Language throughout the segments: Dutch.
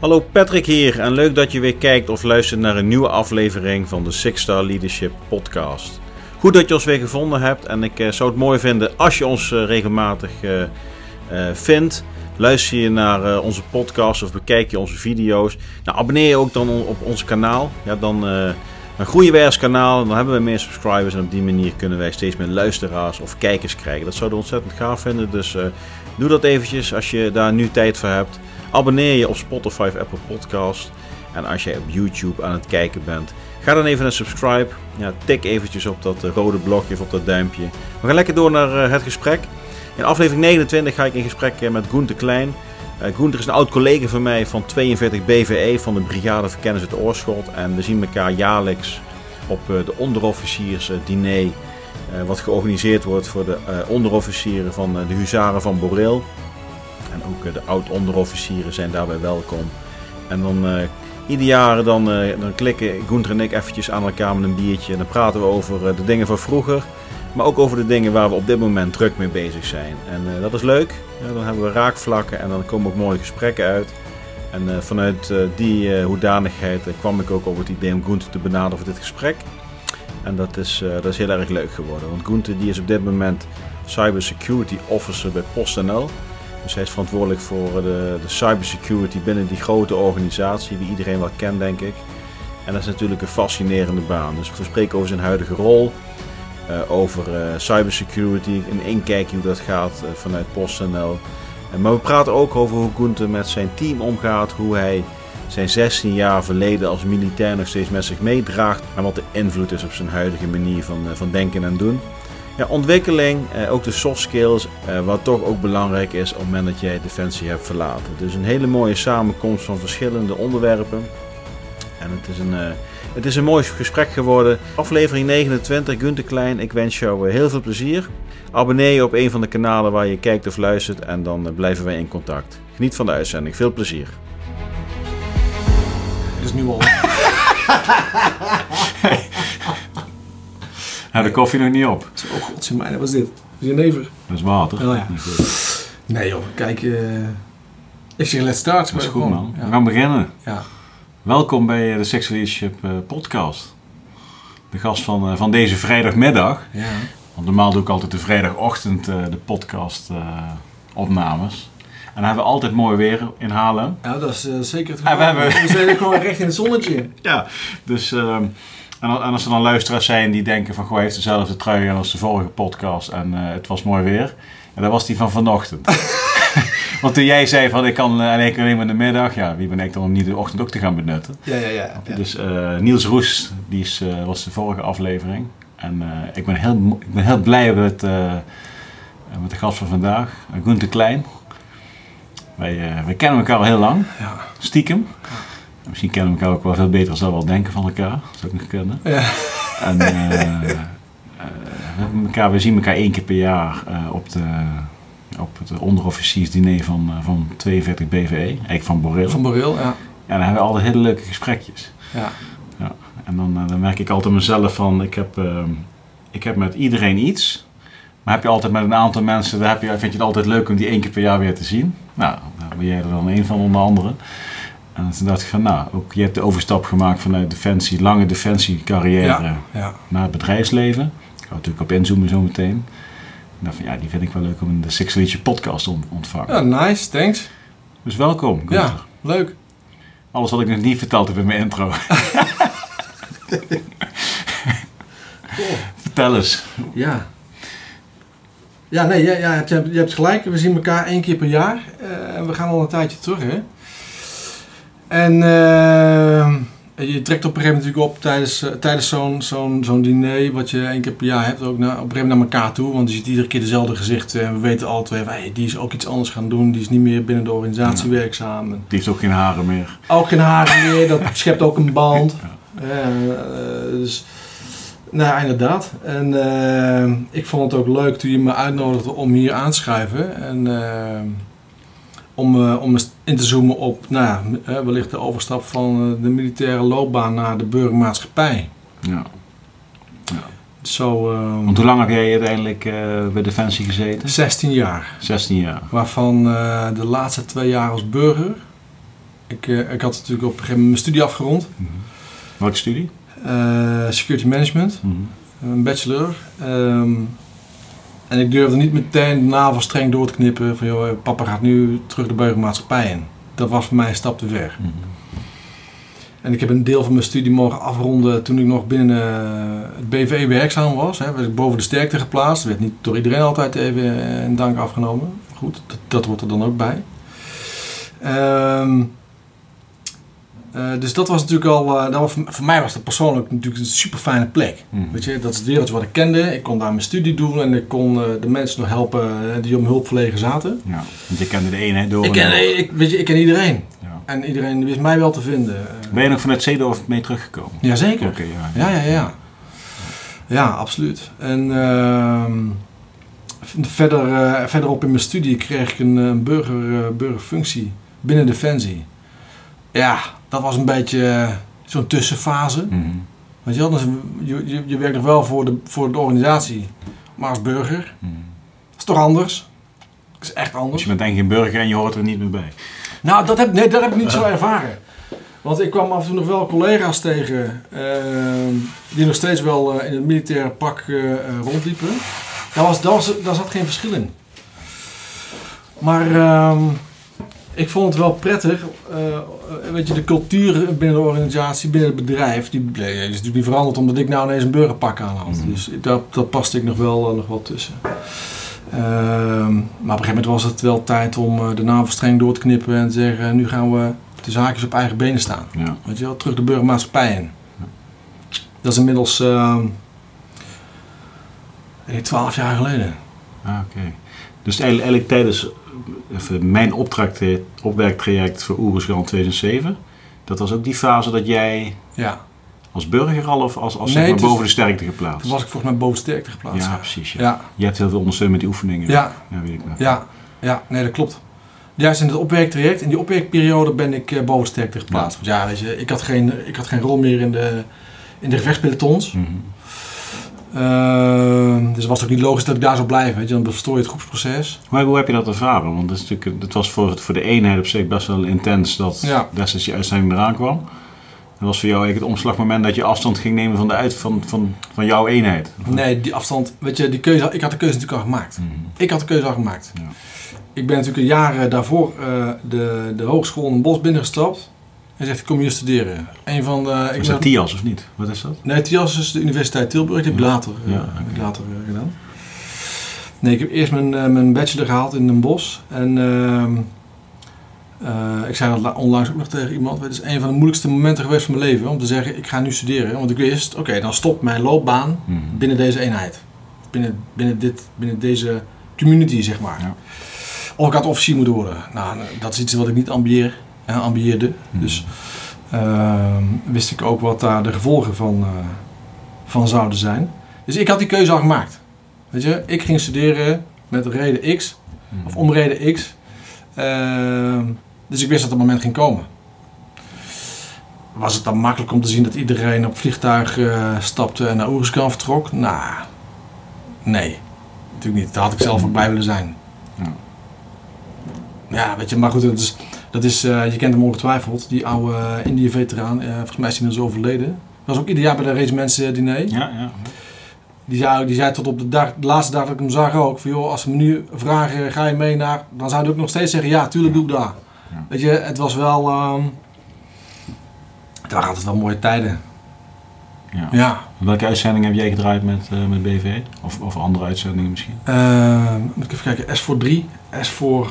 Hallo Patrick hier en leuk dat je weer kijkt of luistert naar een nieuwe aflevering van de Six Star Leadership Podcast. Goed dat je ons weer gevonden hebt en ik eh, zou het mooi vinden als je ons eh, regelmatig eh, vindt. Luister je naar onze podcast of bekijk je onze video's. Nou, abonneer je ook dan op ons kanaal. Ja, dan, dan groeien wij als kanaal, dan hebben we meer subscribers en op die manier kunnen wij steeds meer luisteraars of kijkers krijgen. Dat zouden we ontzettend gaaf vinden, dus doe dat eventjes als je daar nu tijd voor hebt. Abonneer je op Spotify Apple Podcast. En als jij op YouTube aan het kijken bent, ga dan even naar subscribe. Ja, tik eventjes op dat eh, rode blokje of op dat duimpje. We gaan lekker door naar eh, het gesprek. In aflevering 29 ga ik in gesprek eh, met Gunther Klein. Gunther is een oud collega van mij van 42 BVE van de Brigade Verkennis uit Oorschot. En we zien elkaar jaarlijks op de onderofficiers diner. eh, wat georganiseerd wordt voor de onderofficieren van de Huzaren van Boreel. En ook eh, de oud-onderofficieren zijn daarbij welkom. En dan eh, ieder jaar dan, eh, dan klikken Gunther en ik eventjes aan elkaar met een biertje. En dan praten we over de dingen van vroeger. Maar ook over de dingen waar we op dit moment druk mee bezig zijn. En dat is leuk. Ja, dan hebben we raakvlakken en dan komen ook mooie gesprekken uit. En vanuit die hoedanigheid kwam ik ook op het idee om Gunther te benaderen voor dit gesprek. En dat is, dat is heel erg leuk geworden. Want Gunther die is op dit moment Cybersecurity Officer bij PostNL. Dus hij is verantwoordelijk voor eh, de, de cybersecurity binnen die grote organisatie, die iedereen wel kent, denk ik. En dat is natuurlijk een fascinerende baan. Dus we spreken over zijn huidige rol, eh, over eh, cybersecurity, een inkijkje hoe dat gaat vanuit PostNL. Maar we praten ook over hoe Gunther met zijn team omgaat, hoe hij zijn 16 jaar verleden als militair nog steeds met zich meedraagt en wat de invloed is op zijn huidige manier van, van denken en doen. Ja, ontwikkeling, eh, ook de soft skills, eh, wat toch ook belangrijk is op het moment dat jij Defensie hebt verlaten. Dus een hele mooie samenkomst van verschillende onderwerpen. En het is een, eh, het is een mooi gesprek geworden. Aflevering 29, Gunther Klein. Ik wens jou heel veel plezier. Abonneer je op een van de kanalen waar je kijkt of luistert en dan blijven wij in contact. Geniet van de uitzending. Veel plezier. Het is nu al. Nou, de koffie nog niet op. Oh godzijdank, wat is dit? Jenever. Dat is water. Oh ja. Nee joh, kijk. eh ik zeg let's start. Dat is maar goed gewoon, man. We gaan beginnen. ja. Welkom bij eh, de Sex Leadership eh, podcast. De gast van, eh, van deze vrijdagmiddag. ja. Want normaal doe ik altijd de vrijdagochtend de podcast opnames. En dan hebben we altijd mooi weer in Haarlem. Ja, dat is zeker het Ja, we hebben- We zijn gewoon recht in het zonnetje. Ja, dus... en, al- en als er dan luisteraars zijn die denken van... Goh, hij heeft dezelfde trui als de vorige podcast en eh, het was mooi weer. En dat was die van vanochtend. Want toen jij zei van ik kan eh, alleen alleen maar in de middag... Ja, wie ben ik dan om niet de ochtend ook te gaan benutten? Ja, ja, ja. ja. Dus eh, Niels Roes, die is, was de vorige aflevering. En ik, ben heel, ik ben heel blij met, met de gast van vandaag, Gunther Klein. Wij, wij kennen elkaar al heel lang, Ja. stiekem. Misschien kennen we elkaar ook wel veel beter dan we wel denken van elkaar. Dat zou ik nog kunnen. Ja. En eh, eh, we, hebben elkaar, we zien elkaar één keer per jaar eh, op, de, op het onderofficiersdiner van, eh, van 42 BVE, eigenlijk van Boreel. Van Boreel, ja. Ja, dan hebben we altijd hele leuke gesprekjes. ja. En dan, eh, dan merk ik altijd mezelf van, ik heb, eh, ik heb met iedereen iets. Maar heb je altijd met een aantal mensen, daar heb je, vind je het altijd leuk om die één keer per jaar weer te zien. Nou, daar ben jij er dan een van onder andere. En toen dacht ik van, nou, ook je hebt de overstap gemaakt vanuit defensie, lange defensiecarrière Ja. ja. naar het bedrijfsleven. Ik ga natuurlijk op inzoomen zo meteen. Ik dacht van, ja, die vind ik wel leuk om in de Six Leadership podcast te on- ontvangen. Ja, nice, thanks. Dus welkom, Gunther. Ja, leuk. Alles wat ik nog niet verteld heb in mijn intro. Vertel eens. Ja. Ja, nee, ja, ja, je, hebt, je hebt gelijk. We zien elkaar één keer per jaar. Eh, En we gaan al een tijdje terug, hè. En eh, je trekt op een gegeven moment natuurlijk op tijdens, eh, tijdens zo'n zo'n zo'n diner, wat je één keer per jaar hebt, ook naar, op een gegeven moment naar elkaar toe. Want je ziet iedere keer dezelfde gezichten. En we weten van, hey, die is ook iets anders gaan doen. Die is niet meer binnen de organisatie Ja. werkzaam. En Die heeft ook geen haren meer. ook geen haren meer, dat schept ook een band. Ja. Eh, dus, nou, inderdaad. En ik vond het ook leuk toen je me uitnodigde om hier aan te schrijven. En om, eh, om eens in te zoomen op nou, ja, eh, wellicht de overstap van eh, de militaire loopbaan naar de burgermaatschappij. Ja. Zo eh, Want hoe lang heb jij uiteindelijk eh, bij Defensie gezeten? 16 jaar. 16 jaar. Waarvan de laatste twee jaar als burger. Ik, ik had natuurlijk op een gegeven moment mijn studie afgerond. Mhm. Welke studie? Security management, Mhm. een bachelor. Ehm, en ik durfde niet meteen de navel streng door te knippen van joh, papa gaat nu terug de burgermaatschappij in. Dat was voor mij een stap te ver. Mhm. En ik heb een deel van mijn studie mogen afronden toen ik nog binnen eh, het BV werkzaam was. Hè, werd ik boven de sterkte geplaatst. werd niet door iedereen altijd even eh, in dank afgenomen. Goed, dat, dat hoort er dan ook bij. Ehm, eh, dus dat was natuurlijk al, dat was, voor mij was dat persoonlijk natuurlijk een super fijne plek. Mhm. Weet je, dat is het wereldje wat ik kende. Ik kon daar mijn studie doen en ik kon eh, de mensen nog helpen die om hulp verlegen zaten. Ja, want je kende de eenheid door Ik en ken, ik, weet je, ik ken iedereen. Ja. En iedereen wist mij wel te vinden. Ben je nog vanuit Zeedorf mee teruggekomen? Jazeker. Oké, ja. Ja, ja, ja. Ja, absoluut. En ehm, verder, verderop in mijn studie kreeg ik een burger, burgerfunctie binnen Defensie. Ja, dat was een beetje eh, zo'n tussenfase. Mhm. Weet je dus je, je, je werkt nog wel voor de, voor de organisatie, maar als burger. Mhm. Dat is toch anders? Dat is echt Dus anders. je bent denk ik een burger en je hoort er niet meer bij. Nou, dat heb, nee, dat heb ik niet zo ervaren. Want ik kwam af en toe nog wel collega's tegen ehm, die nog steeds wel eh, in het militaire pak eh, rondliepen. Daar, was, daar, was, daar zat geen verschil in. Maar ehm, ik vond het wel prettig. eh, eh, weet je, de cultuur binnen de organisatie, binnen het bedrijf, die die is natuurlijk niet veranderd omdat ik nou ineens een burgerpak aan had. Mhm. Dus dat, dat paste ik nog wel, eh, nog wel tussen. Ehm, maar op een gegeven moment was het wel tijd om de navel streng door te knippen en te zeggen: nu gaan we de zaakjes op eigen benen staan. Ja. Weet je wel, terug de burgermaatschappij in. Dat is inmiddels ehm, ik denk 12 jaar geleden. Ah, oké. Dus eigenlijk, eigenlijk tijdens mijn opdracht, opwerktraject voor Oeruzgan 2007, dat was ook die fase dat jij Ja, als burger al of als, als Nee, zeg maar boven de sterkte geplaatst? toen was ik volgens mij boven sterkte geplaatst. ja, precies. Ja. ja, Je hebt heel veel ondersteund met die oefeningen. ja, Ja, weet ik nog. ja, ja, nee, dat klopt. Juist in het opwerktraject, in die opwerkperiode ben ik eh, boven sterkte geplaatst. Want ja, weet je, ik had geen, ik had geen rol meer in de, in de gevechtspelotons. Mhm. Ehm, dus het was ook niet logisch dat ik daar zou blijven. Weet je, dan verstoor je het groepsproces. Maar hoe heb je dat ervaren? Want dat, is natuurlijk, dat was voor, voor de eenheid op zich best wel intens dat Ja. destijds je uitzending eraan kwam. Dat was voor jou eigenlijk het omslagmoment dat je afstand ging nemen van, de uit, van, van, van jouw eenheid. Nee, die afstand, weet je, die keuze, ik had de keuze natuurlijk al gemaakt. Mhm. Ik had de keuze al gemaakt. Ja. Ik ben natuurlijk een jaar daarvoor eh, de, de hogeschool in Bos binnengestapt. En zegt, ik kom hier studeren. Een van de... Ik Is ben- dat TIAS of niet? Wat is dat? Nee, TIAS is de Universiteit Tilburg. Die heb ik later, eh, Ja, heb ik later eh, gedaan. Nee, ik heb eerst mijn, eh, mijn bachelor gehaald in Den Bosch. En ehm, eh, ik zei dat la- onlangs ook nog tegen iemand. Het is een van de moeilijkste momenten geweest van mijn leven. Om te zeggen, ik ga nu studeren. Want ik wist, oké, dan stopt mijn loopbaan Mhm. binnen deze eenheid. Binnen, binnen, dit, binnen deze community, zeg maar. Ja. Of ik had officier moeten worden. Nou, dat is iets wat ik niet ambieer, hè, ambieerde. Mhm. Dus ehm, wist ik ook wat daar de gevolgen van, eh, van zouden zijn. Dus ik had die keuze al gemaakt. Weet je, ik ging studeren met reden X, Mhm. of om reden X. Ehm, dus ik wist dat het moment ging komen. Was het dan makkelijk om te zien dat iedereen op het vliegtuig eh, stapte en naar Oeruzkan vertrok? Nou, nee. Natuurlijk niet. Daar had ik zelf ook bij willen zijn. Ja. Ja, weet je, maar goed, dat is, dat is, eh, je kent hem ongetwijfeld, die oude uh, Indië-veteraan. eh, volgens mij is hij inmiddels overleden. Was ook ieder jaar bij de regimentsdiner. Ja, ja. Die zei, die zei tot op de, dag, de laatste dag dat ik hem zag ook, van joh, als ze me nu vragen, ga je mee naar, dan zou hij ook nog steeds zeggen, ja, tuurlijk doe ik dat. Ja. Weet je, het was wel, ehm het waren altijd wel mooie tijden. ja. Ja. Welke uitzending heb jij gedraaid met, eh, met BV? Of, of andere uitzendingen misschien? Ehm, moet ik even kijken, S voor 3, S voor,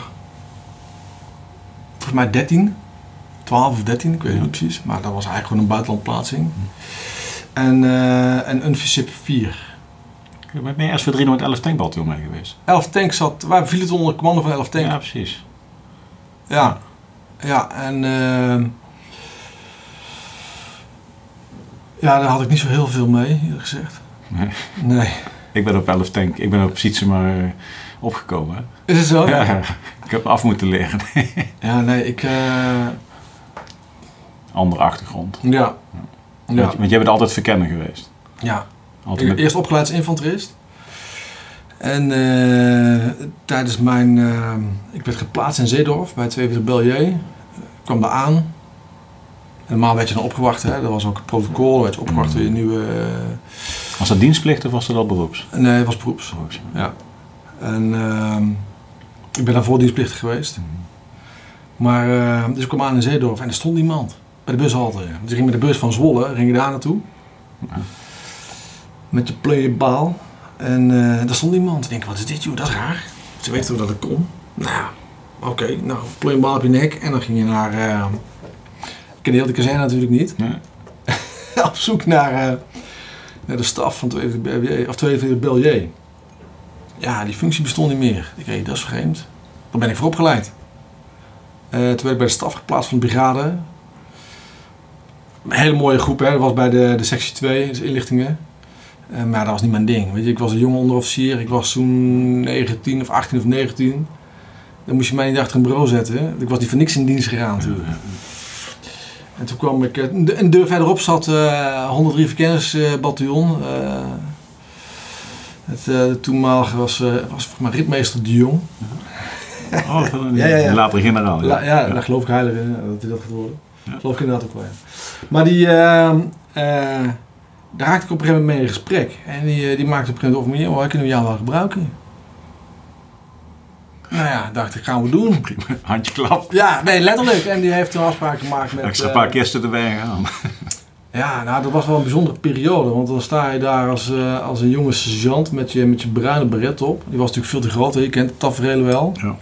volgens mij 13, 12 of 13, ik weet het niet precies, maar dat was eigenlijk gewoon een buitenlandplaatsing. En, eh en Unvisip 4. Je bent mee SV 311 tankbataljon mee geweest. 11 tanks zat, waar viel het onder commando van 11 tank. Ja, precies. Ja, ja en ehm, ja, daar had ik niet zo heel veel mee, eerlijk gezegd. Nee. Nee. Ik ben op 11 tank, ik ben op Sietsema uh, opgekomen. Is het zo? Ja, ik heb af moeten leren. Ja, nee, ik. eh, Andere achtergrond. ja. Ja. Want, want jij bent altijd verkenner geweest. ja. Altijd Ik met... eerst opgeleid als infanterist. En eh, tijdens mijn. eh, ik werd geplaatst in Zeedorf bij 2 Bellier. Ik kwam daar aan. En normaal werd je dan opgewacht, hè. Dat was ook het protocol, werd je opgewacht door je nieuwe... eh, Was dat dienstplicht of was dat al beroeps? nee, het was beroeps. Beroeps. Ja. En ehm, ik ben daarvoor dienstplichtig geweest. Maar, eh, dus ik kwam aan in Zeedorf en er stond niemand. Bij de bushalte. Dus ik ging met de bus van Zwolle, ging je daar naartoe. Met je playerbaal. En eh daar stond niemand. Ik denk, wat is dit joh, dat is raar. Ze weten toch dat ik kom? Nou, ja, oké. Nou, playerbaal op je nek. En dan ging je naar... eh ik ken de kazerne natuurlijk niet. Ja. op zoek naar, eh, naar de staf van 42 of 42 Bellier. Ja, die functie bestond niet meer. Ik denk, dat is vreemd. Dan ben ik voor opgeleid. Eh, toen werd ik bij de staf geplaatst van de brigade. Een hele mooie groep, hè. Dat was bij de, de sectie 2, dus inlichtingen. Eh, maar dat was niet mijn ding. Weet je, ik was een jonge onderofficier. Ik was toen 19 of 18 of 19. Dan moest je mij niet achter een bureau zetten. Ik was niet voor niks in dienst gegaan natuurlijk. En toen kwam ik, eh, een deur verderop zat eh 103 verkenningsbataljon. Eh het eh, de toenmalige was, eh, was volgens mij ritmeester de Jong. Oh, een Ja, ja, ja. latere generaal. Ja, ja, daar geloof ik heilig in, dat hij dat gaat worden. Ja. Geloof ik inderdaad ook wel, ja. Maar die, eh, daar raakte ik op een gegeven moment mee in gesprek. En die, eh, die maakte op een gegeven moment over me, "Joh, wij kunnen jou wel gebruiken. Nou ja, dacht ik, gaan we doen. Handje klap. Ja, nee, letterlijk. En die heeft een afspraak gemaakt met... Extra eh, paar kisten erbij gegaan. Ja, nou, dat was wel een bijzondere periode. Want dan sta je daar als, eh, als een jonge sergeant met je, met je bruine beret op. Die was natuurlijk veel te groot, hè. je kent het tafereel wel. Ja.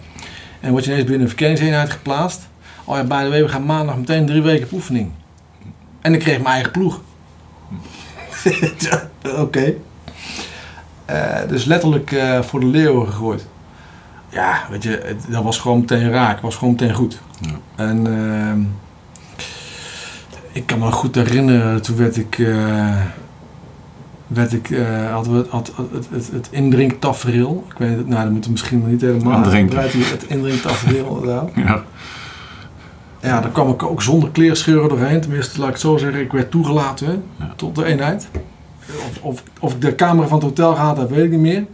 En word je ineens binnen een verkenningseenheid geplaatst. Oh ja, bij de way, we gaan maandag meteen drie weken op oefening. En ik kreeg mijn eigen ploeg. Oké. Eh, dus letterlijk eh, voor de leeuwen gegooid. Ja, weet je, het- dat was gewoon meteen raak. was gewoon meteen goed. Ja. En ehm, ik kan me goed herinneren, toen werd ik, eh, werd ik eh, hadden we had, had het, het, het indrinktafereel. Ik weet het, nou dat moeten we misschien nog niet helemaal uitbreiden, Het indrinktafereel. Ja. Ja, daar kwam ik ook zonder kleerscheuren doorheen. Tenminste, laat ik het zo zeggen, ik werd toegelaten Ja. tot de eenheid. Of, of, of ik de camera van het hotel gehad heb, weet ik niet meer.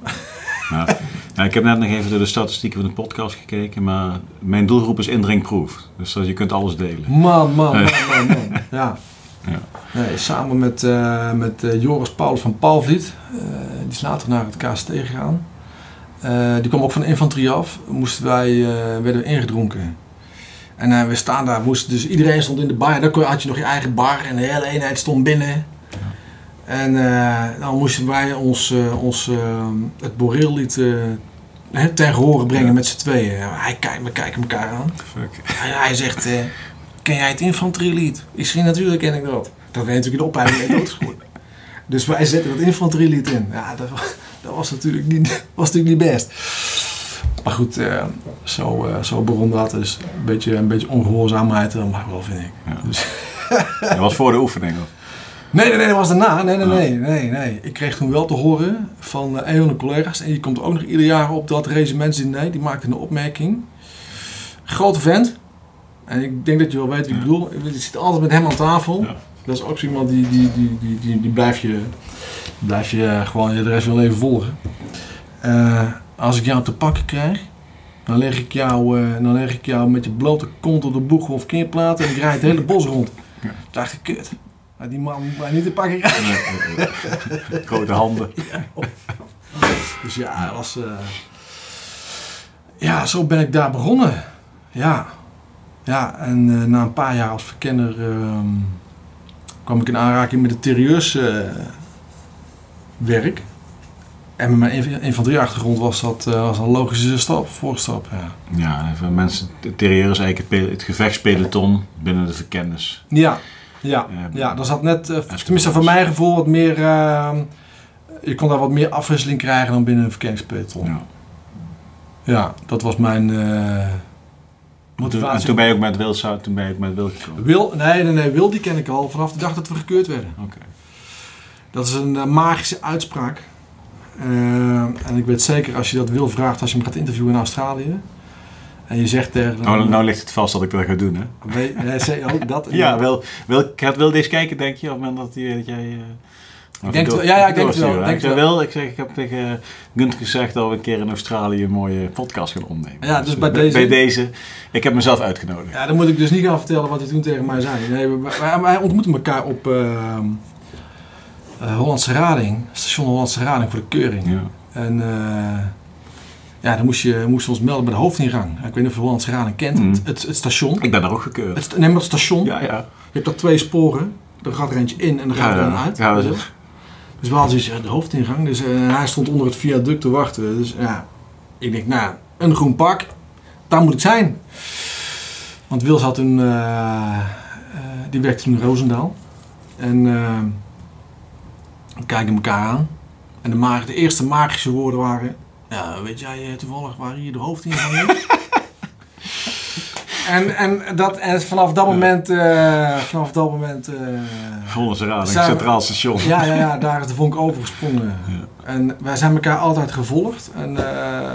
Ja. Ja, ik heb net nog even door de statistieken van de podcast gekeken, maar mijn doelgroep is indringproof. Dus je kunt alles delen. Man, man, man, man, man. Ja. Ja. Nee, samen met, eh, met eh, Joris Paulus van Paalvliet. eh, die is later naar het KST gegaan. Eh, die kwam ook van de infanterie af. Moesten wij, werden we ingedronken. En we staan daar, moesten dus iedereen stond in de bar. Dan kon- had je nog je eigen bar en de hele eenheid stond binnen. En eh, dan moesten wij ons, eh, ons eh, het boreellied ten gehore brengen Ja. met z'n tweeën. Hij kijkt, we kijken elkaar aan. Fuck. Hij, hij zegt, ken jij het infanterielied? Ik zeg, natuurlijk ken ik dat. Dat weet natuurlijk in de doodgeschoten. Dus wij zetten dat infanterielied in. Ja, dat, dat was, natuurlijk niet, was natuurlijk niet best. Maar goed, zo, eh, zo begon dat. Dus een beetje, een beetje ongehoorzaamheid, dat mag wel, vind ik. Ja. Dus, Dat was voor de oefening. Of? Nee, nee, nee, dat was daarna. Nee, nee, Ah. nee, nee, nee. Ik kreeg toen wel te horen van eh, een van de collega's. En die komt ook nog ieder jaar op dat regimentsdiner. Die maakte een opmerking. Grote vent. En ik denk dat je wel weet wie ik bedoel. Je zit altijd met hem aan tafel. Dat is ook zo iemand die, die, die, die, die, die blijf je, blijf je eh, gewoon je de rest van je leven volgen. Eh, als ik jou te pakken krijg, dan leg ik jou, dan leg ik jou met je blote kont op de boeg of keerplaat en ik rijd het hele bos rond. Ja. Toen dacht ik, kut. Maar die man moet mij niet te pakken krijgen. Grote handen. Dus ja, was... eh, Ja, zo ben ik daar begonnen. Ja. Ja, en eh, na een paar jaar als verkenner ehm, kwam ik in aanraking met het terieus eh, werk. En met mijn inf- infanterieachtergrond was dat was een logische stap, voorstap. Ja, Ja, mensen, het interieur is eigenlijk het, het gevechtspeloton binnen de verkennis. ja, ja, Eh, ja dat zat net, eh, tenminste voor mijn gevoel, wat meer... ehm, je kon daar wat meer afwisseling krijgen dan binnen een verkenningspeloton. Ja. Ja, dat was mijn eh En toen, motivatie. en toen ben je ook met Wil, toen ben je ook met Wil gekomen. Wil, nee, nee, nee, Wil die ken ik al vanaf de dag dat we gekeurd werden. Oké. Dat is een magische uitspraak. Eh, en ik weet zeker als je dat Wil vraagt als je hem gaat interviewen in Australië. En je zegt tegen hem... Nou, nou ligt het vast dat ik dat ga doen, hè? Nee, ook dat. Ja, wil, wil, gaat Wil deze kijken, denk je, op het moment dat, die, dat jij... eh, Of denk door- het wel. Ja, ja, ik denk het wel. Denk Ik, het wel. wel, ik, zeg, ik heb tegen Gunt gezegd dat we een keer in Australië een mooie podcast gaan opnemen. Ja, dus eh, bij deze- Bij deze. Ik heb mezelf uitgenodigd. Ja, dan moet ik dus niet gaan vertellen wat hij toen tegen mij zei. Nee, wij, wij- ontmoeten elkaar op ehm, eh, Hollandse Rading, station Hollandse Rading voor de keuring. Ja. En eh, ja, dan moest je, moesten we ons melden bij de hoofdingang. Ik weet niet of je Hollandse Rading kent, Mm. het, het, het station. Ik ben daar ook gekeurd. Het, nee, maar het station, Ja, ja. je hebt daar twee sporen. Er gaat er eentje in en er gaat Ja, er een uit. Ja, dat is- Dus we hadden de hoofdingang. Dus eh, hij stond onder het viaduct te wachten. Dus ja, ik denk, nou, een groen pak, daar moet ik zijn. Want Wils had toen, eh, eh, die werkte toen in Roosendaal. En we kijken elkaar aan. En de, de eerste magische woorden waren, ja, weet jij eh, toevallig waar hier de hoofdingang is? en, en, dat, en vanaf dat moment, eh, vanaf dat moment... eh, Rading, Zijn we- Centraal Station. ja, ja, ja, daar is de vonk overgesprongen. En wij zijn elkaar altijd gevolgd. En eh,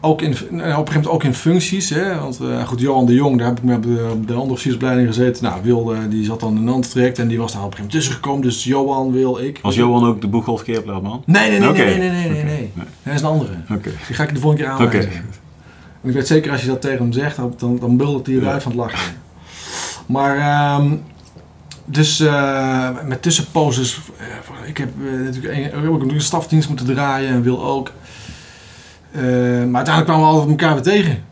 ook in, op een gegeven moment ook in functies. Hè? Want eh, goed, Johan de Jong, daar heb ik met de, andere officiersopleiding gezeten. Nou, Wil, die zat dan in een ander traject en die was daar op een gegeven moment tussen gekomen. Dus Johan, Wil, ik. Was Johan ook de Boegolf Keerplaatman? Nee, nee, nee, nee, nee, nee, nee, nee, nee. Dat is een andere. Oké. Die ga ik de volgende keer aanwijzen. En ik weet zeker als je dat tegen hem zegt, dan, dan, dan buldert hij eruit van het lachen. Maar, ehm, dus eh, met tussenposes. eh, ik heb eh, natuurlijk een, ook een stafdienst moeten draaien en wil ook. Eh, maar uiteindelijk kwamen we altijd elkaar weer tegen.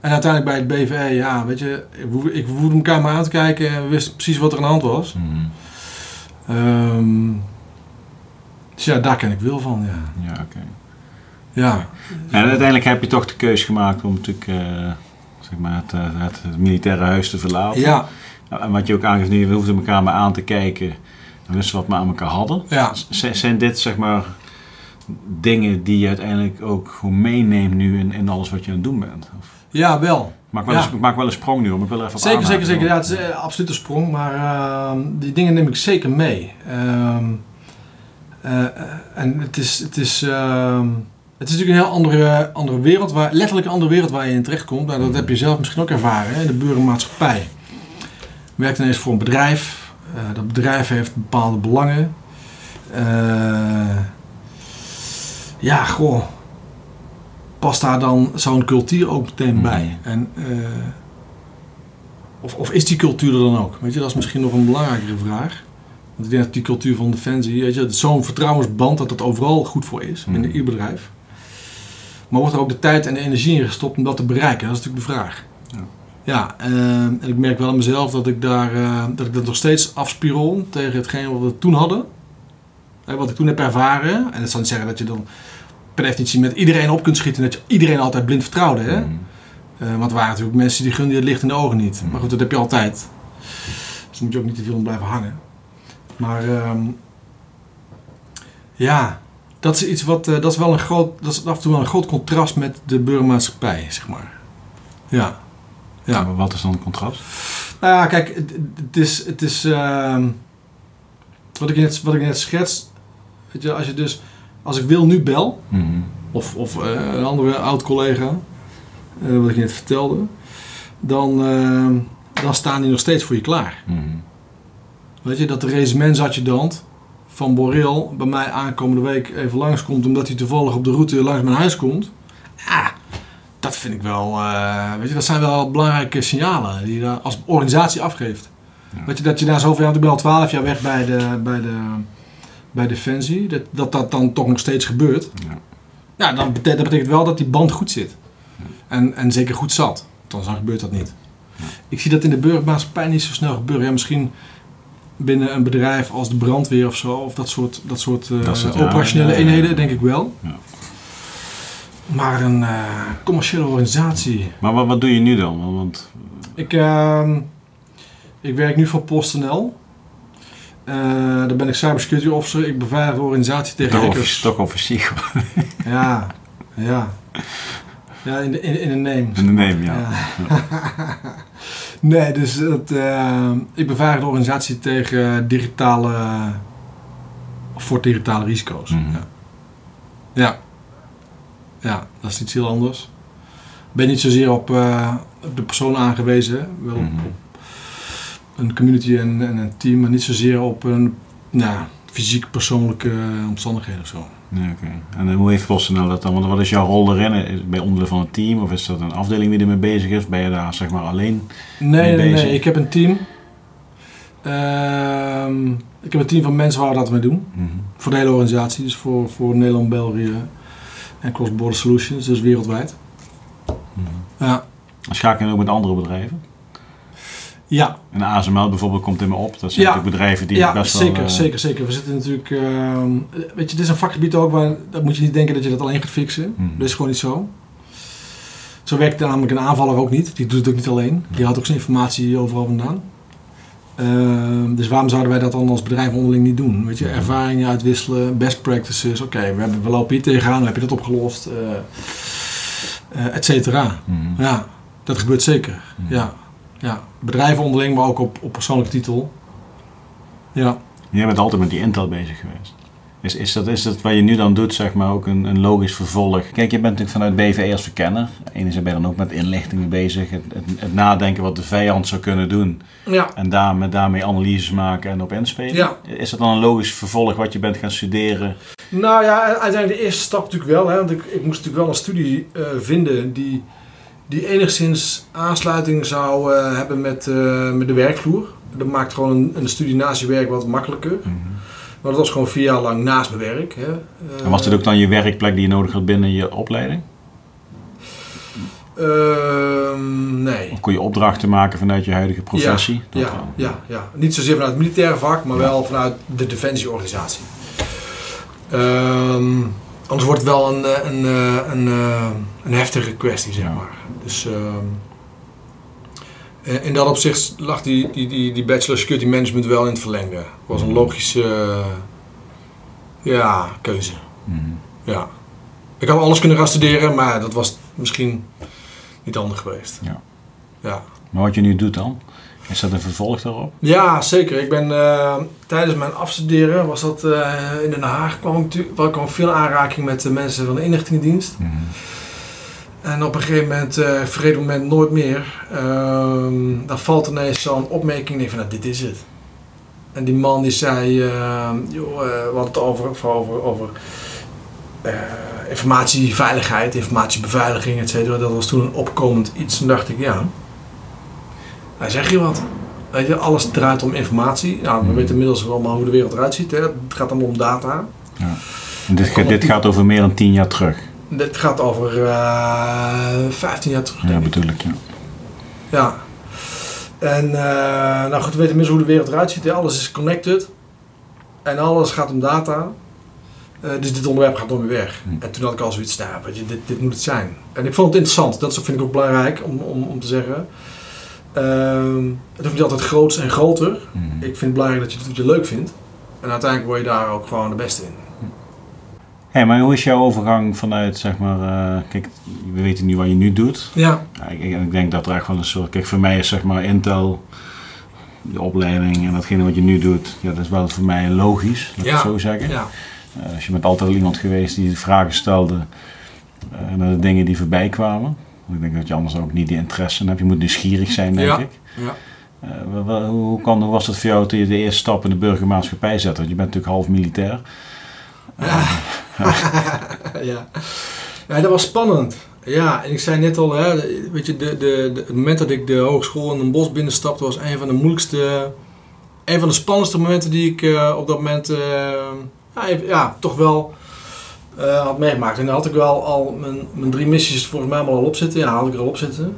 En uiteindelijk bij het BVE, ja, weet je, ik hoefde, hoefde elkaar maar aan te kijken en we wisten precies wat er aan de hand was. Mhm. Ehm, dus ja, daar ken ik Wil van, ja. Ja, oké. Ja, En uiteindelijk heb je toch de keus gemaakt om natuurlijk eh, zeg maar het, eh, het, het militaire huis te verlaten. ja, Nou, En wat je ook aangeeft, nu, we hoefden elkaar maar aan te kijken. En wisten wat we aan elkaar hadden. ja. Z- zijn dit zeg maar dingen die je uiteindelijk ook gewoon meeneemt nu in, in alles wat je aan het doen bent? Of, ja wel. ik, maak wel Ja. eens, ik maak wel een sprong nu om. Ik wil even op Zeker, zeker, zeker. Ja, het is eh, absoluut een sprong, maar ehm, die dingen neem ik zeker mee. Ehm, eh, en het is, het is, ehm, het is natuurlijk een heel andere, andere wereld, waar, letterlijk een andere wereld waar je in terechtkomt. Nou, dat heb je zelf misschien ook ervaren, hè? de burgermaatschappij. Je werkt ineens voor een bedrijf, Eh, dat bedrijf heeft bepaalde belangen. Ja, goh. Past daar dan zo'n cultuur ook meteen Mhm. bij? En, eh, of, of is die cultuur er dan ook? Weet je, dat is misschien nog een belangrijkere vraag. Want ik denk dat die cultuur van Defensie, weet je, zo'n vertrouwensband dat het overal goed voor is, binnen Mhm. ieder bedrijf. Maar wordt er ook de tijd en de energie in gestopt om dat te bereiken? Dat is natuurlijk de vraag. Ja. Ja, eh, en ik merk wel aan mezelf dat ik, daar, eh, dat ik dat nog steeds afspiegel tegen hetgeen wat we toen hadden. Wat ik toen heb ervaren. En dat zal niet zeggen dat je dan per definitie met iedereen op kunt schieten. En dat je iedereen altijd blind vertrouwde. Hè? Mhm. Eh, want er waren natuurlijk mensen die gunden je het licht in de ogen niet. Mm. Maar goed, dat heb je altijd. Dus moet je ook niet te veel om blijven hangen. Maar ehm, ja, dat is iets wat, eh, dat is wel een groot, dat is af en toe wel een groot contrast met de burgermaatschappij, zeg maar. Ja. Ja. Maar Wat is dan het contrast? Nou ja, kijk, het, het is, het is ehm, wat, ik net, wat ik net schets. Weet je, als je dus, als ik wil nu bel, Mhm. of, of eh, een andere oud collega, eh, wat ik net vertelde, dan, ehm, dan staan die nog steeds voor je klaar. Mhm. Weet je, dat de regimentsadjudant van Boreel bij mij aankomende week even langskomt, omdat hij toevallig op de route langs mijn huis komt. Ja, dat vind ik wel, eh, weet je, dat zijn wel belangrijke signalen die je daar als organisatie afgeeft. Ja. Weet je, dat je na zoveel jaar, ik ben al twaalf jaar weg bij, de, bij, de, bij Defensie, dat, dat dat dan toch nog steeds gebeurt. Ja. Ja, dan betekent, dat betekent wel dat die band goed zit. En, en zeker goed zat. Want dan gebeurt dat niet. Ik zie dat in de burgermaatschappij niet zo snel gebeuren. Ja, misschien binnen een bedrijf als de brandweer of zo. Of dat soort, dat soort, eh, Dat ja, operationele ja, ja, ja. eenheden, denk ik wel. Ja. Maar een eh, commerciële organisatie. Maar wat, wat doe je nu dan? Want- Want Ik, ehm, ik werk nu voor PostNL. Eh daar ben ik cybersecurity officer. Ik beveilig de organisatie tegen toch, hackers. toch officier Ja, ja. Ja, in de, in, in de name. in de neem, ja. nee, dus het, eh, ik beveilig de organisatie tegen digitale, voor digitale risico's. Mhm. Ja. ja. Ja, dat is iets heel anders. Ik ben niet zozeer op, eh, op de persoon aangewezen, wel op, Mhm. op een community en, en een team, maar niet zozeer op een Nou, fysiek persoonlijke eh, omstandigheden of zo. Ja, oké. En hoe heeft PostNL dat dan? Want wat is jouw rol erin? Is het bij onderdeel van het team? Of is dat een afdeling die ermee bezig is? Ben je daar zeg maar alleen? Nee, Mee nee, bezig? nee. Ik heb een team. Ehm, ik heb een team van mensen waar we dat mee doen. Mhm. Voor de hele organisatie. Dus voor, voor Nederland, België en Cross Border Solutions. Dus wereldwijd. Mhm. Ja. Schakel je ook met andere bedrijven? Ja, En ASML bijvoorbeeld komt in me op. Dat zijn Ja. natuurlijk bedrijven die ja best zeker, wel... eh, zeker, zeker. We zitten natuurlijk... ehm, weet je, dit is een vakgebied ook waar... Dat moet je niet denken dat je dat alleen gaat fixen. Mhm. Dat is gewoon niet zo. Zo werkt namelijk een aanvaller ook niet. Die doet het ook niet alleen. Die haalt ook zijn informatie overal vandaan. Ehm, dus waarom zouden wij dat dan als bedrijf onderling niet doen? Weet je, ervaringen uitwisselen, best practices. Oké, we, hebben- we lopen hier tegenaan, heb je dat opgelost? eh, et cetera. Ja, dat gebeurt zeker. Ja, ja. Bedrijven onderling, maar ook op, op persoonlijke titel. Ja. Jij bent altijd met die Intel bezig geweest. Is, is, dat, is dat wat je nu dan doet, zeg maar, ook een, een logisch vervolg? Kijk, je bent natuurlijk vanuit BVE als verkenner. Enerzijds ben je dan ook met inlichtingen bezig. Het, het, het nadenken wat de vijand zou kunnen doen. Ja. En daar, met daarmee analyses maken en op inspelen. Ja. Is dat dan een logisch vervolg wat je bent gaan studeren? Nou ja, uiteindelijk de eerste stap natuurlijk wel. Hè, want ik, ik moest natuurlijk wel een studie eh, vinden die, die enigszins aansluiting zou eh, hebben met, eh, met de werkvloer. Dat maakt gewoon een, een studie naast je werk wat makkelijker. Maar dat was gewoon vier jaar lang naast mijn werk. Hè. Eh, En was dit ook dan je werkplek die je nodig had binnen je opleiding? Ehm, nee. Of kon je opdrachten maken vanuit je huidige professie? Ja, ja, ja, niet zozeer vanuit het militaire vak, maar wel vanuit de defensieorganisatie. Ehm, anders wordt het wel een, eh, een, eh, een, eh, een heftige kwestie, zeg maar. Dus ehm, eh, in dat opzicht lag die, die, die, die Bachelor Security Management wel in het verlengde. Het was een logische eh, ja, keuze. Mhm. Ja. Ik had alles kunnen gaan studeren, maar dat was misschien niet handig geweest. Ja. Ja. Maar wat je nu doet dan? Is dat een vervolg daarop? Ja, zeker. Ik ben eh, tijdens mijn afstuderen, was dat eh, in Den Haag, kwam ik, kwam veel aanraking met de mensen van de inlichtingendienst. Mhm. En op een gegeven moment, vergeet moment nooit meer, ehm, dan valt ineens zo'n opmerking, denk van, nou, dit is het. En die man die zei, eh, joh, we hadden het over, over, over, informatieveiligheid, informatiebeveiliging, et cetera. Dat was toen een opkomend iets. Dacht ik, ja, hij zeg je wat. Weet je, alles draait om informatie. Nou, we Mhm. weten inmiddels allemaal hoe de wereld eruit ziet. Hè. Het gaat allemaal om data. En dit, dit gaat over meer dan tien jaar terug. Dit gaat over eh 15 jaar terug. Ja, denk ik. bedoel ik. Ja. Ja. En eh, nou goed, we weten inmiddels hoe de wereld eruit ziet. Hè. Alles is connected. En alles gaat om data. Eh, dus dit onderwerp gaat nooit meer weg. Hm. En toen had ik al zoiets, nou, weet je, dit, dit moet het zijn. En ik vond het interessant. Dat vind ik ook belangrijk om, om, om te zeggen. Ehm, het hoeft niet altijd groots en groter. Mhm. Ik vind het belangrijk dat je het wat je leuk vindt. En uiteindelijk word je daar ook gewoon de beste in. Hey, maar hoe is jouw overgang vanuit, zeg maar, eh, kijk, we weten nu wat je nu doet. Ja, Ja, ik, ik, ik denk dat er echt wel een soort, kijk, voor mij is zeg maar Intel, de opleiding en datgene wat je nu doet, ja, dat is wel voor mij logisch, laat ik Ja. het zo zeggen. ja, dus je bent altijd wel iemand geweest die vragen stelde eh, naar de dingen die voorbij kwamen. Ik denk dat je anders ook niet die interesse in hebt. Je moet nieuwsgierig zijn, denk Ja. ik. ja. Eh, hoe, kan, hoe was dat voor jou toen je de eerste stap in de burgermaatschappij zette? Want je bent natuurlijk half militair. ja. ja, dat was spannend. Ja, en ik zei net al, hè, weet je, de, de, de- het moment dat ik de hogeschool in een bos binnenstapte was een van de moeilijkste, een van de spannendste momenten die ik eh, op dat moment, eh, ja, ja, toch wel eh, had meegemaakt. En dan had ik wel al mijn, mijn drie missies volgens mij allemaal al op zitten. Ja, had ik er al op zitten.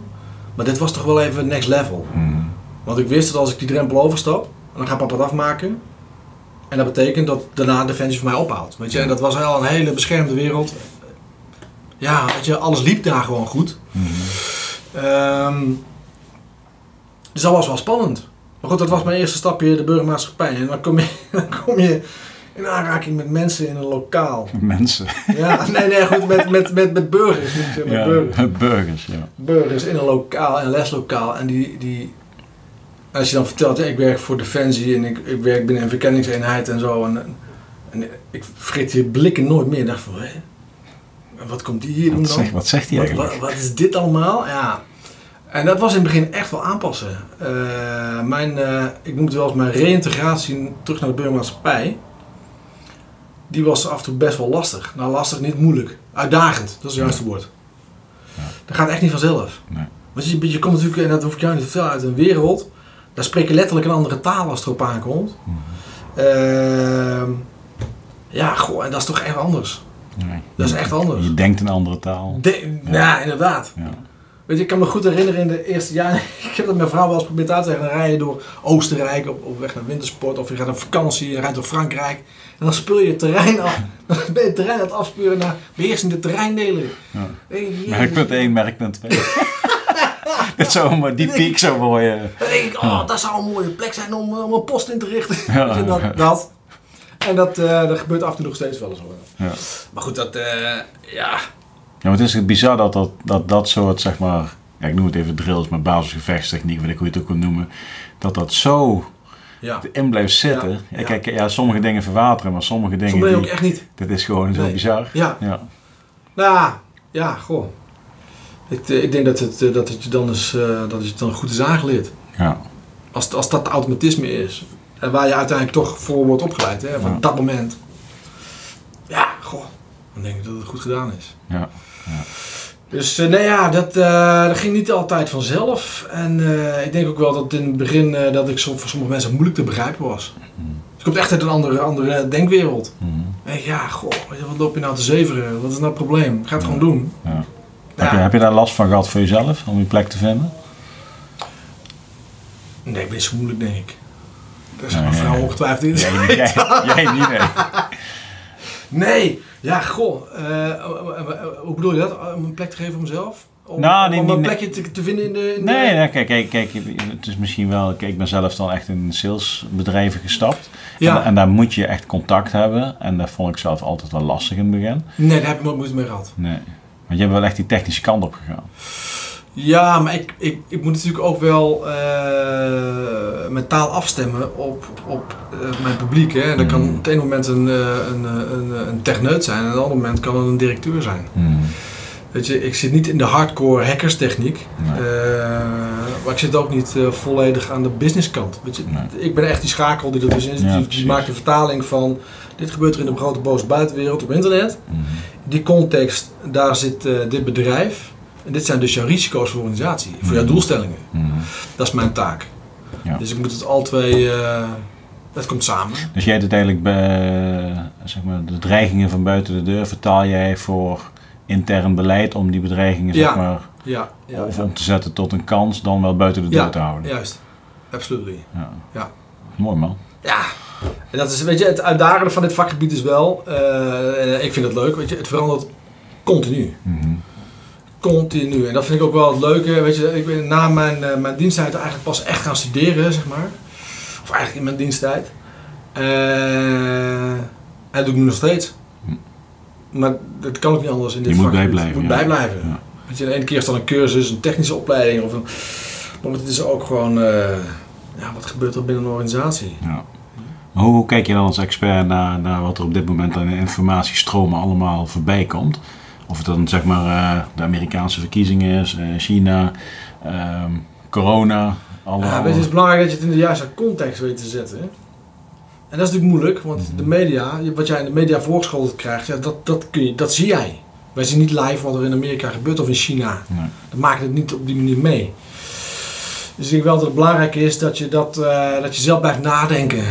Maar dit was toch wel even next level. Hmm. Want ik wist dat als ik die drempel overstap, dan gaat papa het afmaken. En dat betekent dat daarna Defensie voor mij ophoudt. Weet je, en dat was wel een hele beschermde wereld. Ja, weet je, alles liep daar gewoon goed. Hmm. Ehm, dus dat was wel spannend. Maar goed, dat was mijn eerste stapje de burgermaatschappij. En dan kom je, dan kom je in aanraking met mensen in een lokaal. Mensen. Ja, nee, nee, goed, met, met, met, met burgers. Niet, met Ja, burgers burgers, ja. burgers in een lokaal, een leslokaal. En die, die als je dan vertelt, ik werk voor Defensie en ik, ik werk binnen een verkenningseenheid en zo. En, en ik vergeet die blikken nooit meer. Ik dacht van, hé, wat komt die hier doen dan? wat zegt hij eigenlijk? wat, wat is dit allemaal? Ja. En dat was in het begin echt wel aanpassen. Eh, mijn, eh, ik noem het wel eens mijn reïntegratie terug naar de burgermaatschappij. Die was af en toe best wel lastig. Nou, lastig, niet moeilijk. Uitdagend, dat is het juiste woord. Ja. Dat gaat echt niet vanzelf. Nee. Want je, je komt natuurlijk, en dat hoef ik jou niet te vertellen, uit een wereld. Daar spreek je letterlijk een andere taal als het erop aankomt. Mhm. Ehm, ja, goh, en dat is toch echt anders. Nee. Dat is echt anders. Je denkt een andere taal. De, ja. inderdaad. Ja. Weet je, ik kan me goed herinneren in de eerste jaren. Ik heb dat mijn vrouw wel eens geprobeerd uit te leggen. Dan rij je door Oostenrijk op, op weg naar wintersport. Of je gaat op vakantie, je rijdt door Frankrijk. En dan speel je het terrein af. Dan ben je het terrein aan het afspuren naar beheersende terreindelen. Ja. Ik, Merkpunt 1, merkpunt 2. Dit zo, maar die piek zo mooi. eh, Dan denk ik, oh, dat zou een mooie plek zijn om, eh, om een post in te richten. Ja. Je, dat, dat. En dat, eh, dat gebeurt af en toe nog steeds wel eens hoor. Ja. Maar goed, dat, ja. Ja, maar het is bizar dat dat, dat dat soort, zeg maar, ja, ik noem het even drills, maar basisgevechtstechniek, weet ik hoe je het ook wil noemen, dat dat zo ja. in blijft zitten. Ja. Kijk, ja, sommige dingen verwateren, maar sommige dingen, Soms ben je ook die, echt niet. dit is gewoon zo bizar. Ja. Ja. Nou ja, goh. Ik, eh, ik denk dat het, eh, dat, het je dan eens, eh, dat het dan goed is aangeleerd. Ja. Als, als dat automatisme is. En waar je uiteindelijk toch voor wordt opgeleid, hè, van dat moment. Ja, goh. Dan denk ik dat het goed gedaan is. Ja. Dus eh, nee ja, dat, eh, dat ging niet altijd vanzelf. En eh, ik denk ook wel dat in het begin dat ik voor sommige mensen moeilijk te begrijpen was. Hmm. Je komt echt uit een andere, andere denkwereld. Mhm. En ja, goh, wat loop je nou te zeveren? Wat is nou het probleem? Ga het gewoon doen. Ja. Ja. Heb, je, heb je daar last van gehad voor jezelf, om je plek te vinden? Nee, ik ben zo moeilijk, denk ik. Dat is Nee, mijn vrouw ongetwijfeld in. Jij, jij niet, nee. Nee, ja, goh. eh, eh, eh, hoe bedoel je dat? Om een plek te geven voor mezelf? Om, Nou, om een plekje te, te vinden in de... in de- Nee, nee kijk, kijk, kijk, het is misschien wel. Kijk, ik ben zelf dan echt in salesbedrijven gestapt. Ja. En, en daar moet je echt contact hebben. En dat vond ik zelf altijd wel lastig in het begin. Nee, daar heb ik nooit moeite mee gehad. Nee. Want je bent wel echt die technische kant op gegaan. Ja, maar ik, ik, ik moet natuurlijk ook wel eh, mijn taal afstemmen op, op eh, mijn publiek. Hè. En dat kan Mm. op het ene moment een, eh, een, eh, een, een techneut zijn en op het andere moment kan het een directeur zijn. Hmm. Weet je, ik zit niet in de hardcore hackerstechniek. Nee. Maar ik zit ook niet volledig aan de businesskant. Weet je, Nee. Ik ben echt die schakel die er dus in zit. Ja, die, maakt de vertaling van dit gebeurt er in de grote boze buitenwereld op internet. Hmm. Die context, daar zit dit bedrijf. En dit zijn dus jouw risico's voor de organisatie, voor jouw doelstellingen. Hmm. Dat is mijn taak. Ja. Dus ik moet het al twee, eh dat komt samen. Dus jij doet eigenlijk bij, zeg maar, de dreigingen van buiten de deur vertaal jij voor intern beleid om die bedreigingen zeg maar, Ja, ja, of om te zetten tot een kans, dan wel buiten de deur te houden. juist. Absolutely. Ja. Ja. Mooi man. Ja, en dat is, weet je, het uitdagende van dit vakgebied is wel, en ik vind het leuk, weet je, het verandert continu. Mhm. Continu. En dat vind ik ook wel het leuke. Weet je, ik ben na mijn, eh, mijn diensttijd eigenlijk pas echt gaan studeren, zeg maar. Of eigenlijk in mijn diensttijd. Eh, en dat doe ik nu nog steeds. Maar dat kan ook niet anders in dit Je moet bijblijven, Je moet ja. bijblijven. Ja. Weet je, de ene keer is dan een cursus, een technische opleiding. Of een, maar het is ook gewoon, eh, ja, wat gebeurt er binnen een organisatie? Ja. Maar hoe, hoe kijk je dan als expert naar, naar wat er op dit moment aan informatiestromen allemaal voorbij komt? Of het dan zeg maar eh, de Amerikaanse verkiezingen is, eh, China, ehm, corona, alle... Ja, het is belangrijk dat je het in de juiste context weet te zetten. hè. En dat is natuurlijk moeilijk, want Mhm. de media, je- wat jij in de media voorgeschoteld krijgt, ja, dat, dat, kun je, dat zie jij. Wij zien niet live wat er in Amerika gebeurt of in China. Nee. We maken het niet op die manier mee. Dus ik denk wel dat het belangrijk is dat je, dat, eh, dat je zelf blijft nadenken.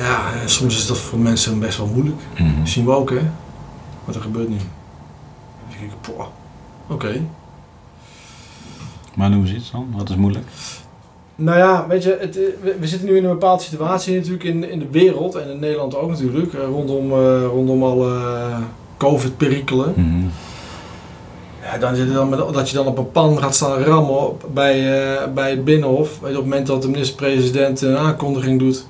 Ja, soms is dat voor mensen best wel moeilijk. Mhm. Dat zien we ook, hè. Wat er gebeurt nu. Denk ik, poh, oké. Maar noem eens iets dan, wat is moeilijk? Nou ja, weet je, het, eh, we, we zitten nu in een bepaalde situatie natuurlijk in, in de wereld en in Nederland ook natuurlijk, eh, rondom, eh, rondom alle eh, COVID-perikelen. Mhm. Ja, dan zit het dan met, dat je dan op een pan gaat staan rammen op, bij, eh, bij het Binnenhof. Weet je, op het moment dat de minister-president een aankondiging doet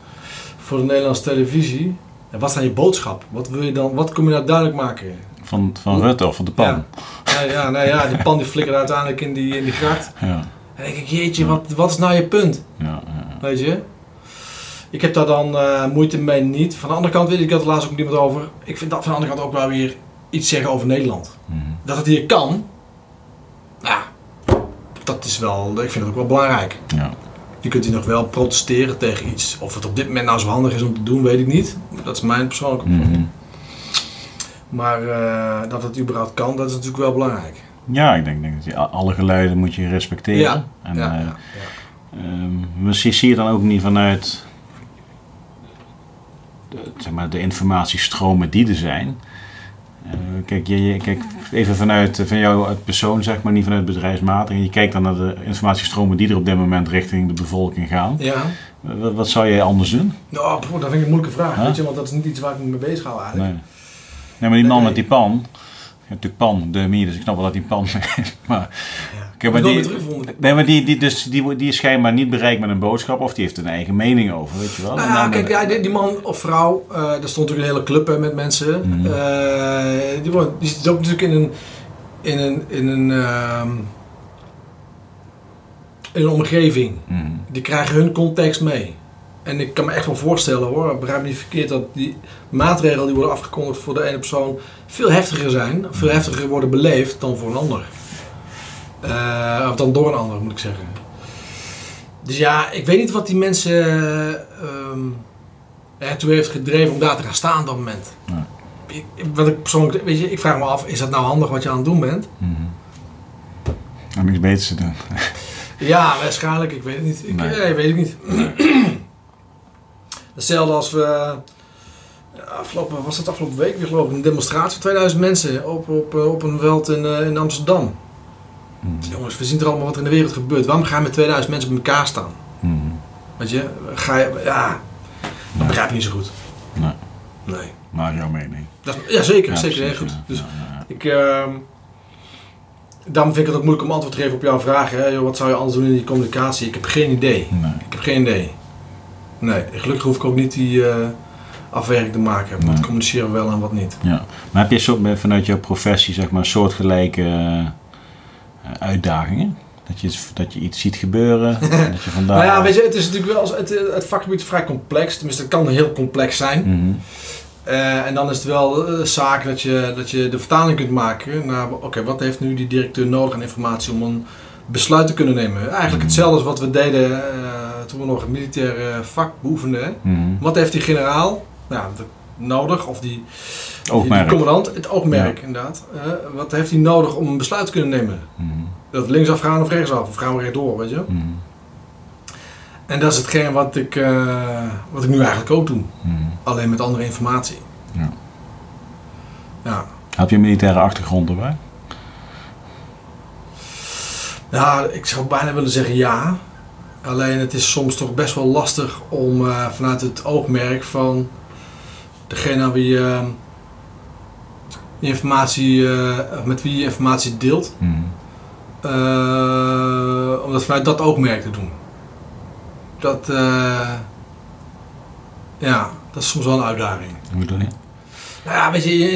voor de Nederlandse televisie. En wat is dan je boodschap? Wat, wil je dan, wat kom je nou duidelijk maken? Van, van Rutte of van de pan? Ja. Ja, nou ja, die pan die flikkert uiteindelijk in die, in die gracht. Ja, En dan denk ik, jeetje, wat, wat is nou je punt? ja. Weet je? Ik heb daar dan eh, moeite mee niet. Van de andere kant weet ik, het laatst ook met iemand over. Ik vind dat van de andere kant ook wel weer iets zeggen over Nederland. Mhm. Dat het hier kan. Ja, dat is wel, ik vind het ook wel belangrijk. Ja. Je kunt hier nog wel protesteren tegen iets. Of het op dit moment nou zo handig is om te doen, weet ik niet. Dat is mijn persoonlijke mening. Maar eh, dat het überhaupt kan, dat is natuurlijk wel belangrijk. Ja, ik denk, denk dat je alle geluiden moet je respecteren. Ja, En, ja, eh, ja, ja. Ehm, zie je dan ook niet vanuit de, zeg maar, de informatiestromen die er zijn. Eh, kijk, je, je- kijk, even vanuit van jou als persoon, zeg maar, niet vanuit bedrijfsmatig. En je kijkt dan naar de informatiestromen die er op dit moment richting de bevolking gaan. Ja, Wat, wat zou jij anders doen? nou, dat vind ik een moeilijke vraag. Huh? Weet je, want dat is niet iets waar ik me mee bezig hou eigenlijk. Nee. Nee, maar die man Nee. met die pan. Natuurlijk pan, de mier, dus ik snap wel dat die pan heeft. Maar, Ja. Maar die- nee, maar die, die, dus, die, die is schijnbaar niet bereikt met een boodschap of die heeft een eigen mening over, weet je wel. Nou ja, kijk, ja, die, die man of vrouw, eh er stond natuurlijk een hele club hè, met mensen. Eh, die, die zit ook natuurlijk in een, in een, in een, ehm, in een omgeving. Mhm. Die krijgen hun context mee. En ik kan me echt wel voorstellen hoor, begrijp me niet verkeerd, dat die maatregelen die worden afgekondigd voor de ene persoon veel heftiger zijn, veel heftiger worden beleefd dan voor een ander. Eh, of dan door een ander moet ik zeggen. Dus ja, ik weet niet wat die mensen ehm ertoe heeft gedreven om daar te gaan staan op dat moment. Ja. Ik, wat ik persoonlijk, weet je, ik vraag me af, is dat nou handig wat je aan het doen bent? Mhm. Om niks beters te doen. Ja, waarschijnlijk. Ik weet het niet. Ik, Nee. nee, weet ik niet. Hetzelfde als we... Afgelopen, was dat afgelopen week weer geloof ik, een demonstratie van 2000 mensen op, op, eh, op een veld in, eh, in Amsterdam. Mhm. Jongens, we zien er allemaal wat er in de wereld gebeurt. Waarom ga je met 2000 mensen bij elkaar staan? Mhm. Weet je, ga je, ja, dat begrijp ik niet zo goed. Nee. Nee. Maar jouw mening. Dat ja, zeker, Ja, zeker, heel goed. ja. Dus Ja, ik, ehm, daarom vind ik het ook moeilijk om antwoord te geven op jouw vraag. Hè? Joh, wat zou je anders doen in die communicatie? Ik heb geen idee. Nee. Ik heb geen idee. Nee, gelukkig hoef ik ook niet die eh afweging te maken. Wat Nee. communiceren we wel en wat niet. Ja. Maar heb je zo vanuit jouw professie zeg maar soortgelijke eh, uitdagingen? Dat je, dat je iets ziet gebeuren? en dat je vandaar... Nou ja, weet je, het is natuurlijk wel, het, het vakgebied is vrij complex. Tenminste, het kan heel complex zijn. Mhm. Eh, en dan is het wel eh, zaak dat je, dat je de vertaling kunt maken naar, oké, wat heeft nu die directeur nodig aan informatie om een besluit te kunnen nemen? Eigenlijk hetzelfde als wat we deden eh, toen we nog het militaire vak beoefenden. Mhm. Wat heeft die generaal nou, nodig, of die, die, Oogmerk. die commandant, het oogmerk inderdaad. Eh, wat heeft hij nodig om een besluit te kunnen nemen? Mhm. Dat we linksaf gaan of rechtsaf, of gaan we rechtdoor, weet je? Mhm. En dat is hetgeen wat ik, eh, wat ik nu eigenlijk ook doe. Alleen met andere informatie. Ja. Je een militaire achtergrond erbij? Ja, ik zou bijna willen zeggen ja. Alleen het is soms toch best wel lastig om eh, vanuit het oogmerk van degene aan wie je informatie, eh, met wie je informatie deelt, eh, om dat vanuit dat oogmerk te doen. Dat, eh, ja, dat is soms wel een uitdaging. Hoe bedoel je? Nou ja, weet je, je,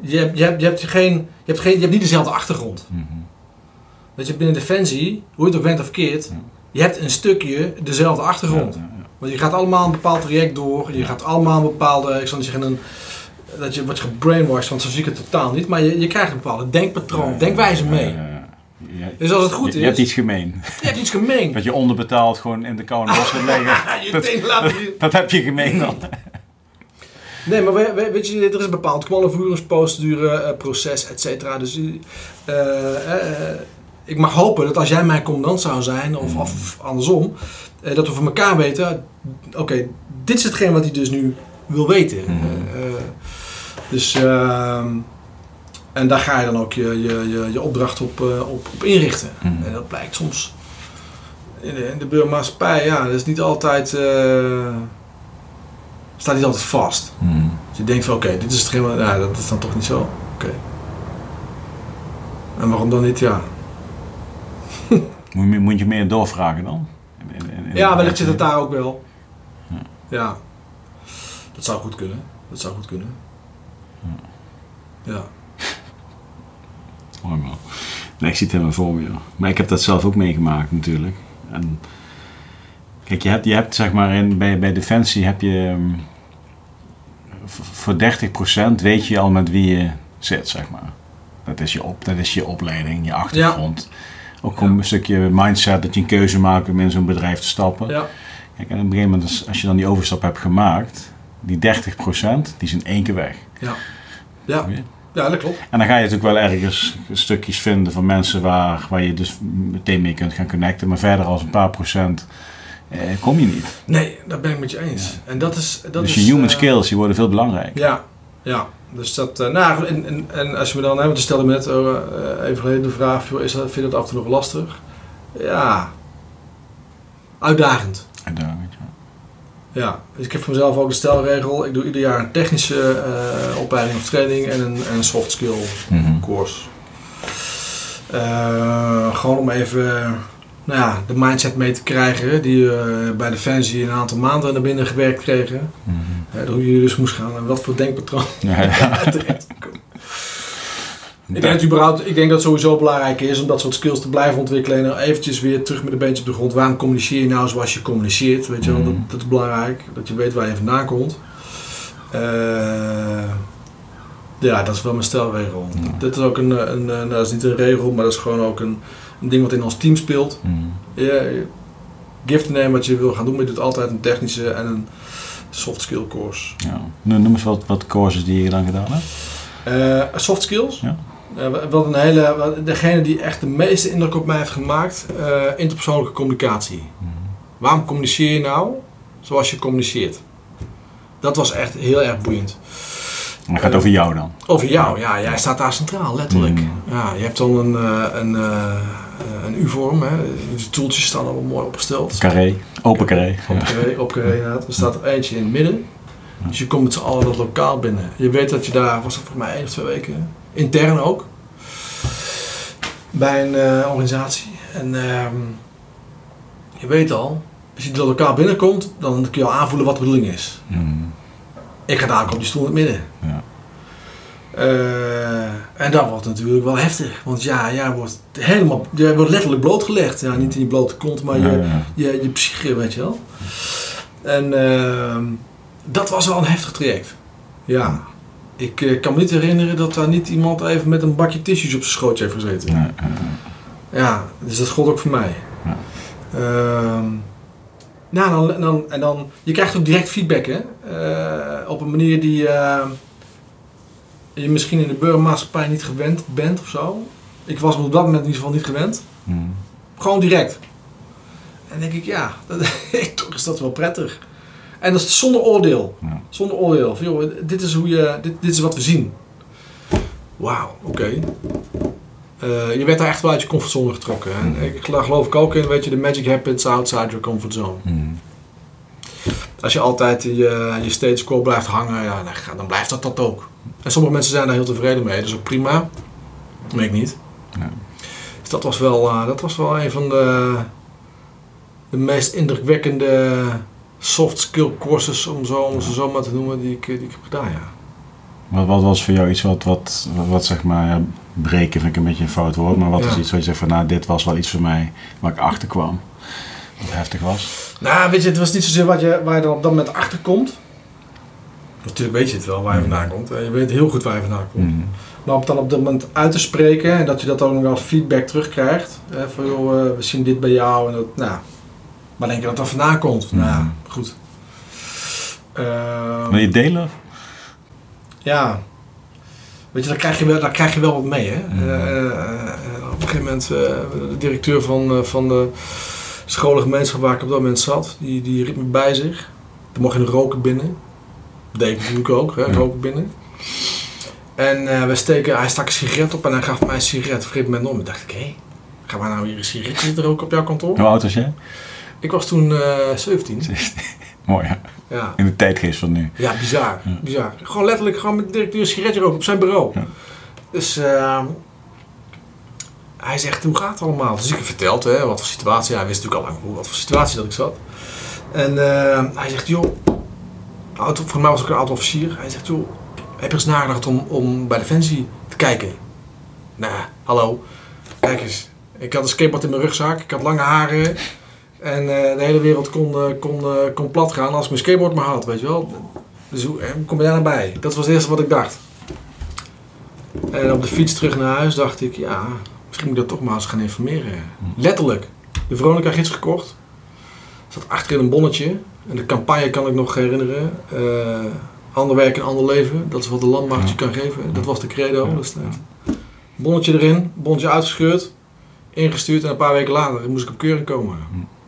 je, je, hebt, je, hebt, geen, je, hebt geen, je hebt niet dezelfde achtergrond. Mhm. Weet je, binnen Defensie, hoe je het ook went of Ja. je hebt een stukje dezelfde achtergrond. Want je gaat allemaal een bepaald traject door, je gaat allemaal een bepaalde, ik zal niet zeggen een, dat je wordt gebrainwashed, want zo zie ik het totaal niet, maar je, je krijgt een bepaalde denkpatroon, Ja, denkwijze mee. ja, ja. Dus als het goed je, is, je hebt iets gemeen. je hebt iets gemeen. Dat je onderbetaald gewoon in de koude bos gaat je dat- laten zien. Dat heb je gemeen dan. Nee, maar we- we- weet je, er is een bepaald commandovoeringsprocedure, eh, proces, et cetera. Dus eh, eh, eh, ik mag hopen dat als jij mijn commandant zou zijn, of, of andersom, eh, dat we van elkaar weten, oké, dit is hetgeen wat hij dus nu wil weten. Mhm. Eh, eh, dus, ehm, en daar ga je dan ook je, je, je, je opdracht op, op, op inrichten. Mhm. En dat blijkt soms in de, in de ja, dat is niet altijd, staat niet altijd vast. Dus je denkt van oké, dit is hetgeen, wat- ja, dat is dan toch niet zo. Oké. En waarom dan niet, ja. Moet, je, moet je meer doorvragen dan? In- in- in- in- Ja, wellicht zit het daar ook wel. Ja. Ja. Dat zou goed kunnen. Dat zou goed kunnen. Ja. Mooi man. Nee, ik zie het helemaal voor me. Maar ik heb dat zelf ook meegemaakt natuurlijk. En kijk, je hebt, je hebt zeg maar in, bij, bij Defensie heb je ehm, voor 30% weet je al met wie je zit, zeg maar. Dat is je, op, dat is je opleiding, je achtergrond. Op Ook gewoon een stukje mindset dat je een keuze maakt om in zo'n bedrijf te stappen. Ja. Kijk, en op een gegeven moment, als- je dan die overstap hebt gemaakt, die 30%, die is in één keer weg. Ja. Ja. Ja, dat klopt. En dan ga je natuurlijk wel ergens stukjes vinden van mensen waar, waar je dus meteen mee kunt gaan connecten. Maar verder als een paar procent eh, kom je niet. Nee, dat ben ik met je eens. En dat is... Dat dus is, je human eh, skills die worden veel belangrijker. Ja, ja. Dus dat, eh, nou, en, en, en als je me dan, hè, want stelde me net eh, even geleden de vraag, is dat, vind je dat af en toe nog lastig? Ja, uitdagend. Je wel. Ja, dus ik heb voor mezelf ook de stelregel, ik doe ieder jaar een technische eh, opleiding of training en een, en een soft skill Mhm. course. Gewoon om even nou ja, de mindset mee te krijgen die we bij Defensie een aantal maanden naar binnen gewerkt kregen. Mhm. Eh, hoe je dus moest gaan en wat voor denkpatroon Ja, ja. terecht. Ik denk, überhaupt, ik denk dat het sowieso belangrijk is om dat soort skills te blijven ontwikkelen. En eventjes weer terug met een beentje op de grond. Waarom communiceer je nou zoals je communiceert? Weet je wel, Mhm. dat, dat is belangrijk. Dat je weet waar je vandaan komt. Eh, ja, dat is wel mijn stelregel. Dit is ook een, een, een- nou, dat is niet een regel, maar dat is gewoon ook een, een ding wat in ons team speelt. Mhm. Ja, gift nemen wat je wil gaan doen, maar je doet altijd een technische en een soft skill course. Ja. Noem eens wat, wat courses die je dan gedaan hebt. Eh, soft skills. Ja. Eh, wa- wat een hele, degene die echt de meeste indruk op mij heeft gemaakt, eh, interpersoonlijke communicatie. Mhm. Waarom communiceer je nou zoals je communiceert? Dat was echt heel erg boeiend. En dat gaat over jou dan. Over jou, ja, jij staat daar centraal, letterlijk. Mhm. Ja, je hebt dan een, een, een U-vorm, hè. de toeltjes staan allemaal mooi opgesteld. Carré, open carré. Op carré, op carré inderdaad. Er staat er eentje in het midden. Dus je komt met z'n allen dat lokaal binnen. Je weet dat je daar, was dat voor mij één of twee weken, intern ook, bij een eh, organisatie. En ehm, je weet al, als je dat lokaal binnenkomt, dan kun je al aanvoelen wat de bedoeling is. Mhm. Ik ga daar op die stoel in het midden. Ja. Eh, en dat wordt natuurlijk wel heftig. Want ja, jij wordt helemaal, jij wordt letterlijk blootgelegd. Ja, niet in je blote kont, maar je, Ja, je, je psyche, weet je wel. En ehm, dat was wel een heftig traject. Ja. Ik eh, kan me niet herinneren dat daar niet iemand even met een bakje tissues op zijn schootje heeft gezeten. Ja, dus dat gold ook voor mij. Ehm, nou, dan, dan, en dan, je krijgt ook direct feedback, hè? Eh, op een manier die je misschien in de burgermaatschappij niet gewend bent of zo. Ik was me op dat moment in ieder geval niet gewend. Mhm. Gewoon direct. En denk ik, ja, dat, toch is dat wel prettig. En dat is zonder oordeel. Ja. Zonder oordeel. Van, joh, dit is, hoe je, dit, dit is wat we zien. Wauw, oké. Eh, je werd daar echt wel uit je comfortzone getrokken. En Mhm. ik, geloof ik ook in, weet je, de magic happens outside your comfort zone. Mhm. Als je altijd je, je status quo blijft hangen, ja, dan, blijft dat dat ook. En sommige mensen zijn daar heel tevreden mee, dat is ook prima. Dat ik niet. Ja. Dus dat was wel, eh, dat was wel een van de, de meest indrukwekkende soft skill courses, om, zo, om ze zo maar te noemen, die ik, die ik heb gedaan, ja. Wat, wat was voor jou iets wat, wat, wat zeg maar, ja, breken vind ik een beetje een fout woord, maar wat Ja. is iets wat je zegt van, nou, dit was wel iets voor mij waar ik achter kwam. Wat heftig was. Nou, weet je, het was niet zozeer wat je, waar je dan op dat moment achter komt. Natuurlijk weet je het wel waar je vandaan komt. En je weet heel goed waar je vandaan komt. Mhm. Maar om het dan op dat moment uit te spreken en dat je dat dan ook nog als feedback terugkrijgt. Hè, van joh, eh, we zien dit bij jou en dat, nou, waar denk je dat dat vandaan komt? Mhm. Nou, goed. Ehm, Wil je delen? Ja. Weet je, daar krijg je wel, daar krijg je wel wat mee, hè. Mhm. Eh, eh, op een gegeven moment, eh, de directeur van, eh, van de scholengemeenschap waar ik op dat moment zat, die, die riep me bij zich. Er mocht je roken binnen. Dat deed ik natuurlijk ook, hè, roken binnen. En eh, we steken, hij stak een sigaret op en hij gaf mij een sigaret. Gegeven moment om. En dacht ik, hé, gaan we nou hier een sigaret zitten roken op jouw kantoor? Hoe oud was jij? Ik was toen eh 17. Mooi, ja. Ja. In de tijdgeest van nu. Ja, bizar. Ja. bizar. Gewoon letterlijk gewoon met de directeur een sigaretje roken op zijn bureau. Ja. Dus eh, hij zegt, hoe gaat het allemaal? Dus ik heb verteld, hè, wat voor situatie. Hij wist natuurlijk al lang wat voor situatie dat ik zat. En eh, hij zegt, joh, auto, voor mij was ik een auto-officier. Hij zegt, joh, heb je eens nagedacht om, om bij Defensie te kijken? Nou, hallo. Kijk eens. Ik had een skateboard in mijn rugzak. Ik had lange haren. En eh, de hele wereld kon, eh, kon, kon plat gaan als ik mijn skateboard maar had, weet je wel. Dus hoe kom je daar naar bij? Dat was het eerste wat ik dacht. En op de fiets terug naar huis dacht ik, ja, Misschien moet ik dat toch maar eens gaan informeren. Letterlijk. De Veronica-gids gekocht. Zat achterin een bonnetje. En de campagne kan ik nog herinneren. Eh ander werk en ander leven. Dat is wat de landmacht je kan geven. Dat was de credo Ja. destijds. Bonnetje erin. Bonnetje uitgescheurd. Ingestuurd. En een paar weken later moest ik op keuring komen.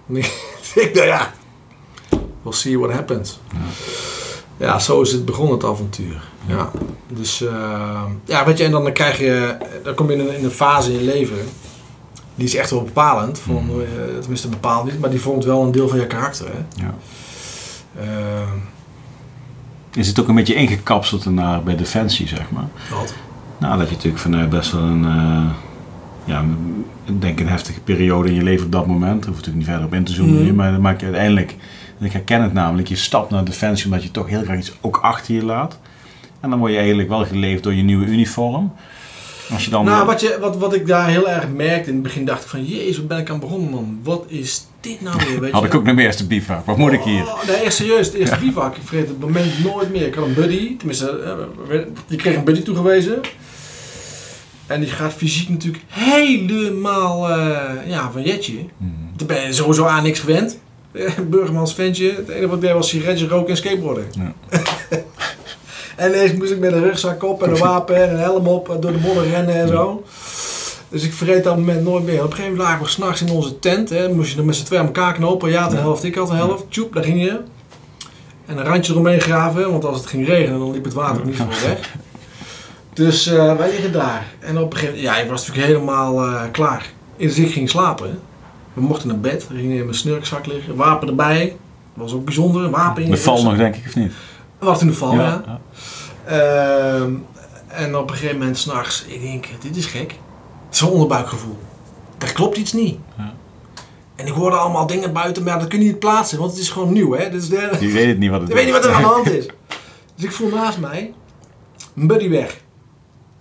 En ik ik dacht, ja. We'll see what happens. Ja, zo is het begonnen, het avontuur. Ja. Dus, eh, ja, weet je, en dan krijg je, dan kom je in een, in een fase in je leven, die is echt wel bepalend. Van, Mhm. eh, tenminste, bepaald niet, maar die vormt wel een deel van je karakter. Hè? Ja. Eh, Is het ook een beetje ingekapseld naar bij Defensie, zeg maar? wat? Nou, dat je natuurlijk vanuit best wel een, ja, denk een heftige periode in je leven op dat moment. Daar hoef je natuurlijk niet verder op in te zoomen nu, maar dan maak je uiteindelijk, ik herken het namelijk, je stapt naar Defensie omdat je toch heel graag iets ook achter je laat. En dan word je eigenlijk wel geleefd door je nieuwe uniform. Als je dan... Nou, wat, je, wat, wat ik daar heel erg merkte in het begin, dacht ik van, jezus, wat ben ik aan begonnen, man. Wat is dit nou weer, weet had je? ik ook nog mijn eerste bivak. Wat moet ik hier? Oh, nee, echt serieus. Het eerste bivak. Ik vergeet het moment nooit meer. Ik had een buddy. Tenminste, eh, die kreeg een buddy toegewezen. En die gaat fysiek natuurlijk helemaal eh, ja, van jetje. Daar ben je sowieso aan niks gewend. Eh, Burgermans ventje. Het enige wat ik deed was sigaretje roken en skateboarden. Ja. en ineens moest ik met een rugzak op en een wapen en een helm op eh, door de modder rennen en zo. Dus ik vergeet dat moment nooit meer. Op een gegeven moment lagen we s'nachts in onze tent. Hè. Moest je dan met z'n twee aan elkaar knopen. Ja, de helft, ik had de helft. Tjoep, daar ging je. En een randje eromheen graven. Want als het ging regenen, dan liep het water niet voor weg. Dus eh, wij liggen daar. En op een gegeven moment, ja, ik was natuurlijk helemaal klaar. Dus ik ging slapen. We mochten naar bed. We gingen in mijn snurkzak liggen. Wapen erbij. Dat was ook bijzonder. Een wapen in De je val nog, denk ik, of niet? Wat in de val, ja. ja. Ehm, en op een gegeven moment s'nachts, ik denk, dit is gek. Zo'n onderbuikgevoel. Er klopt iets niet. Ja. En ik hoorde allemaal dingen buiten, maar dat kun je niet plaatsen, want het is gewoon nieuw, hè. Dit is de... Je weet het niet wat het Ik weet niet wat er aan de hand is. Dus ik voel naast mij, mijn buddy weg.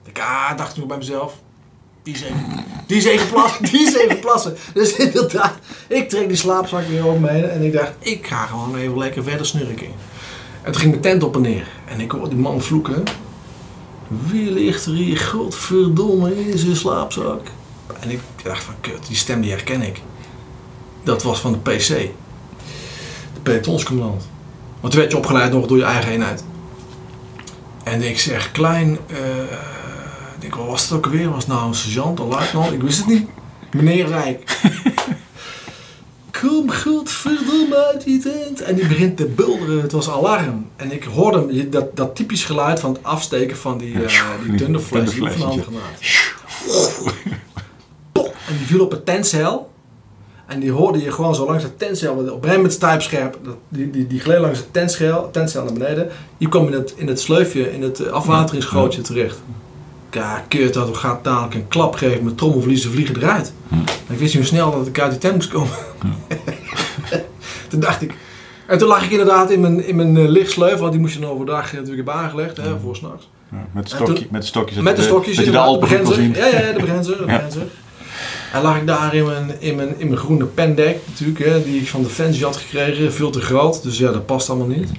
Ik ah, dacht toen bij mezelf, die is even, die plassen, die is even plassen. Dus inderdaad, ik trek die slaapzak weer over me heen en ik dacht, ik ga gewoon even lekker verder snurken. En toen ging mijn tent op en neer. En ik hoorde die man vloeken. Wie ligt er hier godverdomme in zijn slaapzak? En ik dacht van, kut, die stem die herken ik. Dat was van de PC. De pelotonscommandant. Want toen werd je opgeleid nog door je eigen eenheid. En ik zeg, klein, eh, denk, wat was het ook alweer? Was het nou een sergeant, een luitenant? Ik wist het niet. Meneer, zei ik. Kom godverdomme uit die tent. En die begint te bulderen. Het was alarm. En ik hoorde hem, je- dat, dat typisch geluid van het afsteken van die, eh die thunderflash, die oefenhandgranaat. Pop! En die viel op het tentcel. En die hoorde je gewoon zo langs het tentcel. Op een gegeven moment stijpscherp. Die, die, die gleed langs het tentcel, tentcel naar beneden. Die kwam in het, in het sleufje, in het eh, afwateringsgootje terecht. Ja, kut, dat gaat dadelijk een klap geven met trommelvliezen vliegen eruit. Hm. Ik wist niet hoe snel dat ik uit die tent moest komen. toen dacht ik... En toen lag ik inderdaad in mijn, in mijn eh, lichtsleuf, want die moest je dan overdag eh, natuurlijk hebben aangelegd, hè, voor s'nachts. Ja, met, En stokje, toen- met de stokjes. Met de stokjes, Dat je de Alpen goed zien. Ja, ja, de begrenzer. De begrenzer. En lag ik daar in mijn, in mijn, in mijn groene pendek natuurlijk, hè, die ik van de Defensie had gekregen. Veel te groot, dus ja, dat past allemaal niet.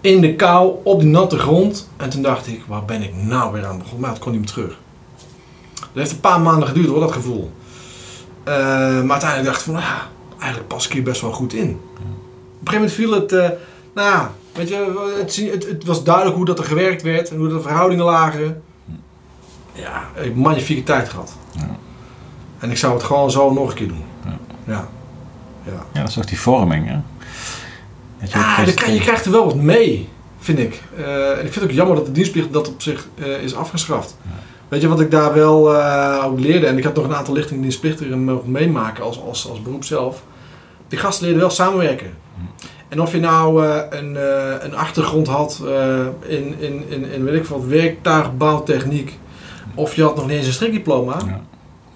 In de kou, op die natte grond. En toen dacht ik, waar ben ik nou weer aan begonnen? Maar het kon niet meer terug. Dat heeft een paar maanden geduurd hoor, dat gevoel. Eh, maar uiteindelijk dacht ik van, nou ja, eigenlijk pas ik hier best wel goed in. Op een gegeven moment viel het, eh, nou ja, weet je, het, het, het was duidelijk hoe dat er gewerkt werd en hoe de verhoudingen lagen. Ja, ik heb een magnifieke tijd gehad. Ja. En ik zou het gewoon zo nog een keer doen. Ja. Ja. ja. Ja, dat is ook die vorming, hè? Je Ja, dan krijg- je krijgt er wel wat mee, vind ik. Eh, en ik vind het ook jammer dat de dienstplicht dat op zich eh, is afgeschaft. Weet je wat ik daar wel eh, ook leerde? En ik had nog een aantal lichtingen dienstplichtigen mogen meemaken als, als, als beroep zelf. Die gasten leerden wel samenwerken. En of je nou een, een achtergrond had in, in, in, in weet ik wat, werktuigbouwtechniek. Of je had nog niet eens een strikdiploma. Ja.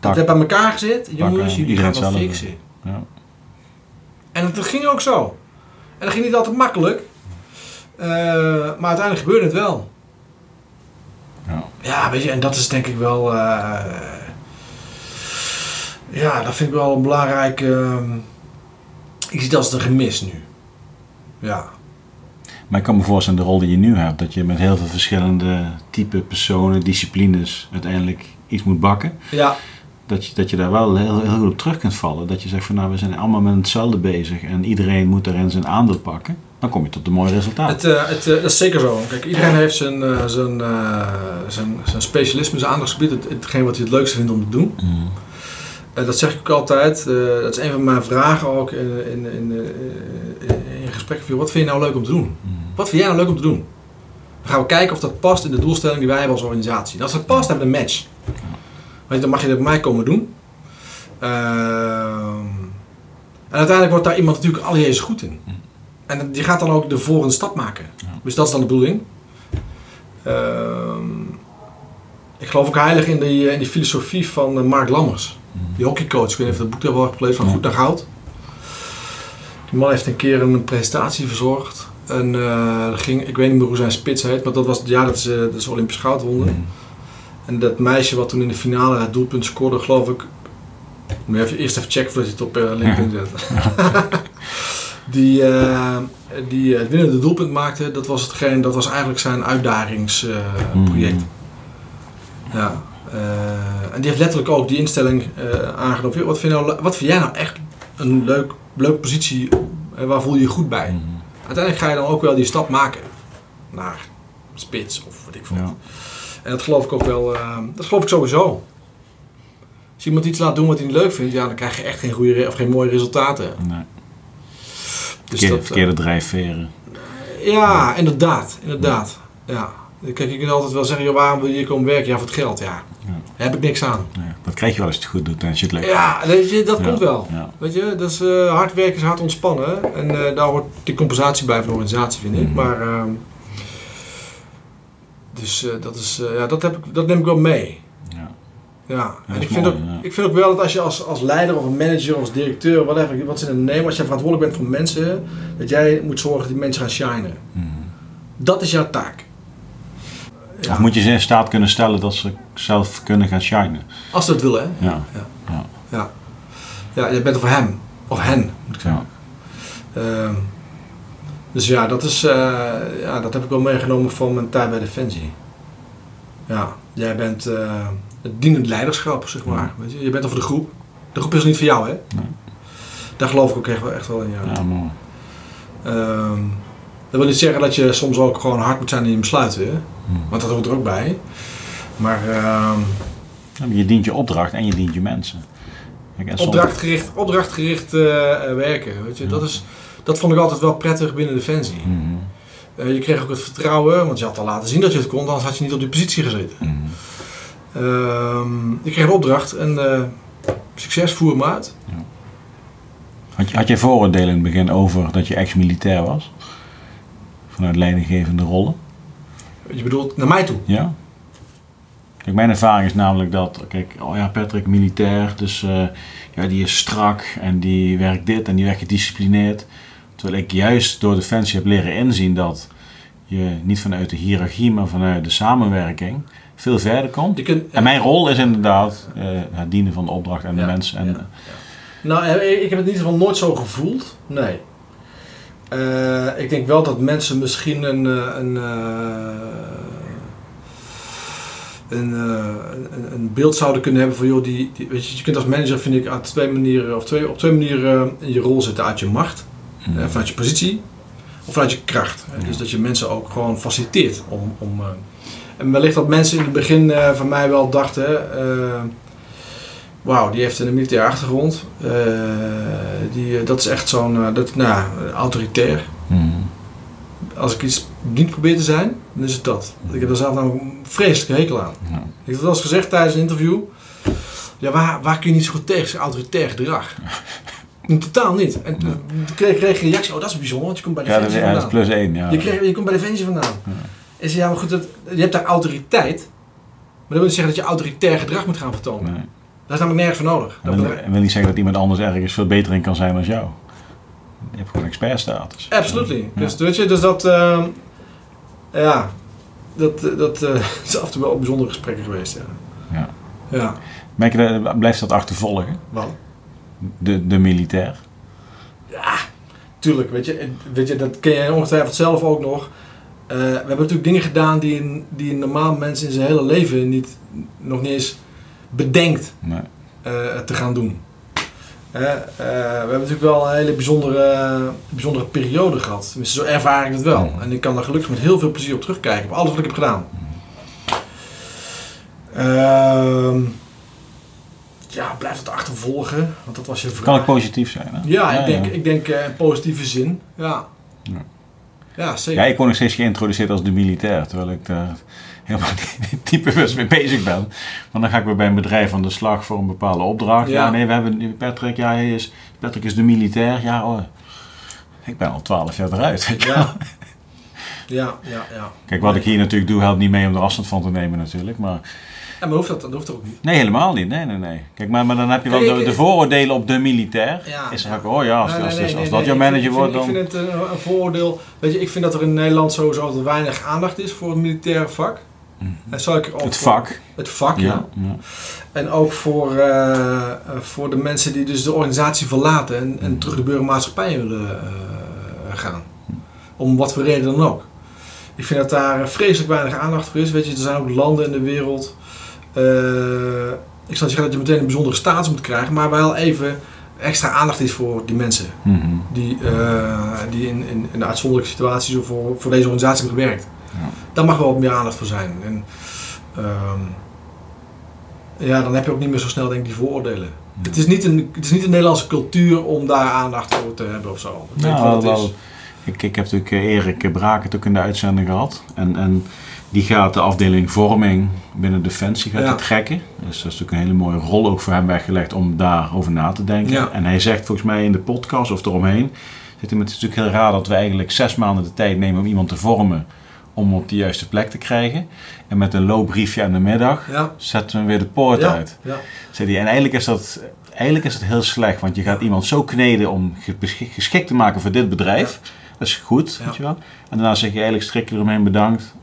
Dat werd bij elkaar gezet. Jongens, jullie gaan dat hetzelfde. fixen. Ja. En dat ging ook zo. En dat ging niet altijd makkelijk. Eh, maar uiteindelijk gebeurde het wel. Ja. Ja, weet je, en dat is denk ik wel... eh, ja, dat vind ik wel een belangrijk... ehm, ik zie het als een gemis nu. Ja. Maar ik kan me voorstellen, de rol die je nu hebt, dat je met heel veel verschillende type personen, disciplines, uiteindelijk iets moet bakken. Ja, dat je, dat je daar wel heel, heel goed op terug kunt vallen. Dat je zegt van nou, we zijn allemaal met hetzelfde bezig en iedereen moet daarin zijn aandeel pakken. Dan kom je tot een mooi resultaat. Het, eh, het, eh, dat is zeker zo. Kijk, iedereen heeft zijn, eh, zijn, zijn, zijn specialisme, zijn aandachtsgebied, het, hetgeen wat hij het leukste vindt om te doen. Mm. Dat zeg ik ook altijd. dat is een van mijn vragen ook in, in, in, in gesprekken. van, Wat vind je nou leuk om te doen? Mm. Wat vind jij nou leuk om te doen? Dan gaan we kijken of dat past in de doelstelling die wij hebben als organisatie. En als dat past, hebben we een match. Want dan mag je dat bij mij komen doen. Ehm, en uiteindelijk wordt daar iemand natuurlijk al jezus goed in. En die gaat dan ook de volgende stap maken. Ja. Dus dat is dan de bedoeling. Ehm, ik geloof ook heilig in die, in die filosofie van eh, Mark Lammers. Die hockeycoach. Ik weet niet of je dat boek wel gelezen van. Goed naar Goud. Die man heeft een keer een presentatie verzorgd. En eh, ging, ik weet niet meer hoe zijn spits heet, maar dat was het jaar dat ze, dat ze Olympisch goud wonnen. Mm. En dat meisje wat toen in de finale het doelpunt scoorde, geloof ik. Moet je even, eerst even checken voordat je het op eh, LinkedIn zet. die, eh, die het winnende doelpunt maakte, dat was, hetgeen, dat was eigenlijk zijn uitdagingsproject. Mm. Ja. eh, en die heeft letterlijk ook die instelling eh, aangenomen. Wat vind, je nou, wat vind jij nou echt een leuk, leuke positie en waar voel je je goed bij? Mm. Uiteindelijk ga je dan ook wel die stap maken naar spits of wat ik veel. Ja. En dat geloof ik ook wel, eh, dat geloof ik sowieso. Als iemand iets laat doen wat hij niet leuk vindt, ja, dan krijg je echt geen, goede of geen mooie resultaten. Nee. Dus Verkeerde, dat, eh, verkeerde drijfveren. ja, inderdaad, inderdaad. Ja. Kijk, je kunt altijd wel zeggen, joh, waarom wil je hier komen werken? Ja, voor het geld, ja. Ja. Daar heb ik niks aan. Dat krijg je wel als je het goed doet en als je het leuk Ja, weet je, dat Ja, komt wel. Weet je, dat is, eh, hard werken is hard ontspannen. En eh, daar hoort die compensatie bij van de organisatie, vind ik. Mhm. Maar, ehm, dus eh, dat, is, eh, ja, dat, heb ik, dat neem ik wel mee. Ja. Ja, en ik, vind mooi, ook, ja. ik vind ook wel dat als je als, als leider of een manager of als directeur, whatever, wat ze in nemen, als je verantwoordelijk bent voor mensen, dat jij moet zorgen dat die mensen gaan shinen. Mm. Dat is jouw taak. Ja, Of moet je ze in staat kunnen stellen dat ze zelf kunnen gaan shinen. Als ze dat willen, hè? Ja. Ja. Ja, je bent er voor hem. Of hen, moet ik zeggen. Ja. Dus ja, dat, is, eh, ja, dat heb ik wel meegenomen van mijn tijd bij Defensie. Ja, jij bent eh, het dienend leiderschap, zeg maar. Weet je? je bent er voor de groep. De groep is niet voor jou, hè? Nee. Daar geloof ik ook echt wel, echt wel in, ja. Ja, mooi. Ehm, dat wil niet zeggen dat je soms ook gewoon hard moet zijn in je besluiten, hè? Mm. Want dat hoort er ook bij. Maar ehm, maar Je dient je opdracht en je dient je mensen. Kijk, opdrachtgericht, opdrachtgericht eh, werken, weet je? Dat, is, dat vond ik altijd wel prettig binnen Defensie. Mhm. Eh, je kreeg ook het vertrouwen, want je had al laten zien dat je het kon, anders had je niet op die positie gezeten. Ehm, je kreeg een opdracht en eh, succes, voer hem uit. Had, je, had je vooroordelen in het begin over dat je ex-militair was? Vanuit leidinggevende rollen? Je bedoelt naar mij toe. Ja. Kijk, mijn ervaring is namelijk dat, kijk, oh ja, Patrick, militair, dus eh, ja, die is strak en die werkt dit en die werkt gedisciplineerd. Terwijl ik juist door Defensie heb leren inzien dat je niet vanuit de hiërarchie, maar vanuit de samenwerking veel verder komt. Kunt, En mijn rol is inderdaad eh, het dienen van de opdracht en de Ja, mensen. En, ja. Nou, eh, ik heb het in ieder geval nooit zo gevoeld. Nee. Eh, ik denk wel dat mensen misschien een, een, een, een, beeld zouden kunnen hebben van, joh, die, die, weet je, je kunt als manager, vind ik, twee manieren, of twee, op twee manieren in je rol zitten. Uit je macht, Eh, vanuit je positie, of vanuit je kracht. Ja. Dus dat je mensen ook gewoon faciliteert om... om eh, en wellicht dat mensen in het begin eh, van mij wel dachten... Wauw, die heeft een militaire achtergrond. Die, dat is echt zo'n, dat, nou, autoritair. Mhm. Als ik iets niet probeer te zijn, dan is het dat. Ik heb er zelf nou een vreselijke hekel aan. Ik heb het wel eens gezegd tijdens een interview. Ja, waar, waar kun je niet zo goed tegen? Autoritair gedrag. Totaal niet. En toen kreeg, kreeg een reactie, oh dat is bijzonder, want je komt bij Ja, dat, Defensie ja, dat is vandaan. plus één. Ja. Je, kreeg, je komt bij Defensie vandaan. Ja. En zei, ja maar goed, dat, je hebt daar autoriteit. Maar dat wil niet zeggen dat je autoritair gedrag moet gaan vertonen. Nee. Daar is namelijk nergens voor nodig. Dat Dat wil, wil niet zeggen dat iemand anders ergens veel beter in kan zijn dan jou. Je hebt gewoon expertstatus. Absolutely. Ja. Dus, weet je, dus dat, ehm, ja, dat, dat eh, is af en toe wel bijzondere gesprekken geweest. Ja. Ja. Ja, Merk je dat, blijft dat achtervolgen? wat? De, de militair? Tuurlijk, weet je, weet je, dat ken jij ongetwijfeld zelf ook nog. Eh, we hebben natuurlijk dingen gedaan die een, die een normaal mens in zijn hele leven niet, nog niet eens bedenkt. Nee. eh, te gaan doen. Eh, we hebben natuurlijk wel een hele bijzondere, bijzondere periode gehad. Tenminste, zo ervaar ik het wel. En ik kan daar gelukkig met heel veel plezier op terugkijken. Op alles wat ik heb gedaan. Ja, blijf het achtervolgen. Want dat was je vraag. Kan ik positief zijn? Hè? Ja, ik denk, Ik denk eh, in positieve zin. Ja. Ja. Ja, zeker. Ja, ik word nog steeds geïntroduceerd als de militair, terwijl ik daar helemaal niet, niet bewust mee bezig ben. Maar dan ga ik weer bij een bedrijf aan de slag voor een bepaalde opdracht. Ja, Ja. nee, we hebben Patrick, ja, hij is, Patrick is de militair. Ja, oh, ik ben al twaalf jaar eruit. Ja. Ja, ja, ja. Kijk, wat ik hier natuurlijk doe, helpt niet mee om er afstand van te nemen natuurlijk. Maar Ja, maar hoeft dat, dat hoeft ook niet. nee, helemaal niet. Nee, nee, nee. Kijk, maar, maar dan heb je wel Kijk, de, vooroordelen op de militair. Ja, is dan ook, oh ja, als, Nee, als, nee, als, dat jouw manager wordt, ik dan... vind, Ik vind het een, een vooroordeel. Weet je, ik vind dat er in Nederland sowieso altijd weinig aandacht is voor het militaire vak. En zal ik ook Mhm. het voor- vak. Het vak, ja. Ja, ja. En ook voor, eh, eh, voor de mensen die dus de organisatie verlaten en, en terug de burgermaatschappij willen eh, gaan. Om wat voor reden dan ook. Ik vind dat daar vreselijk weinig aandacht voor is. Weet je, er zijn ook landen in de wereld. Eh, ik zal niet zeggen dat je meteen een bijzondere status moet krijgen, maar wel even extra aandacht is voor die mensen. Mhm. Die, eh, die in, in, in uitzonderlijke situaties voor, voor deze organisatie hebben gewerkt. Ja. Daar mag wel wat meer aandacht voor zijn. En, ehm, ja, dan heb je ook niet meer zo snel denk ik die vooroordelen. Het, is niet een, het is niet een Nederlandse cultuur om daar aandacht voor te hebben of zo. Wel, is. wel. Ik, ik heb natuurlijk eh, Erik Braak het ook in de uitzending gehad. En, en die gaat de afdeling vorming binnen Defensie gaat Ja. trekken. Dus dat is natuurlijk een hele mooie rol ook voor hem weggelegd om daarover na te denken. Ja. En hij zegt volgens mij in de podcast of eromheen, zit met het is natuurlijk heel raar dat we eigenlijk zes maanden de tijd nemen om iemand te vormen om op de juiste plek te krijgen. En met een loopbriefje aan de middag Ja, zetten we hem weer de poort ja, uit. ja. Zei. En eigenlijk is, dat, eigenlijk is dat heel slecht, want je gaat iemand zo kneden om geschikt te maken voor dit bedrijf. Dat is goed, weet je wel. En daarna zeg je eigenlijk strik je eromheen bedankt.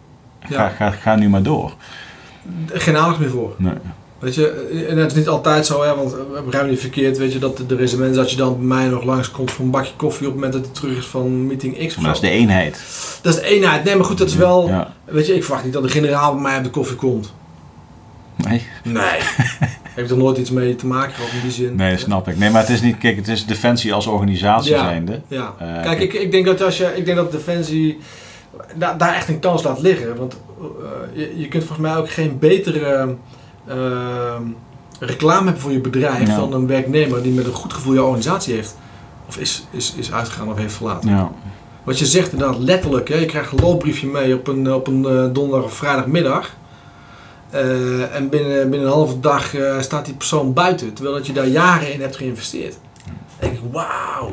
Ga, Ja. ga, ga nu maar door. Geen aandacht meer voor. Nee. Weet je, en het is niet altijd zo, hè, want we begrijpen niet verkeerd, weet je, dat er is een mens dat je dan bij mij nog langskomt voor een bakje koffie op het moment dat hij terug is van meeting X Maar dat is de eenheid. Dat is de eenheid. Nee, maar goed, dat is wel, Ja. weet je, ik verwacht niet dat de generaal bij mij op de koffie komt. Nee. Nee. Heb ik er nooit iets mee te maken gehad in die zin. nee, snap ik. Nee, maar het is niet, kijk, het is defensie als organisatie Ja. zijnde. Ja. Eh, Kijk, kijk. ik, ik denk dat als je, ik denk dat Defensie da- daar echt een kans laat liggen. Want eh, je, je kunt volgens mij ook geen betere ehm, reclame hebben voor je bedrijf Ja. dan een werknemer die met een goed gevoel je organisatie heeft. Of is, is, is uitgegaan of heeft verlaten. Ja. Wat je zegt inderdaad letterlijk, hè, je krijgt een loopbriefje mee op een, op een eh, donderdag of vrijdagmiddag. Eh, en binnen, binnen een halve dag staat die persoon buiten, terwijl dat je daar jaren in hebt geïnvesteerd. Dan denk ik, wauw.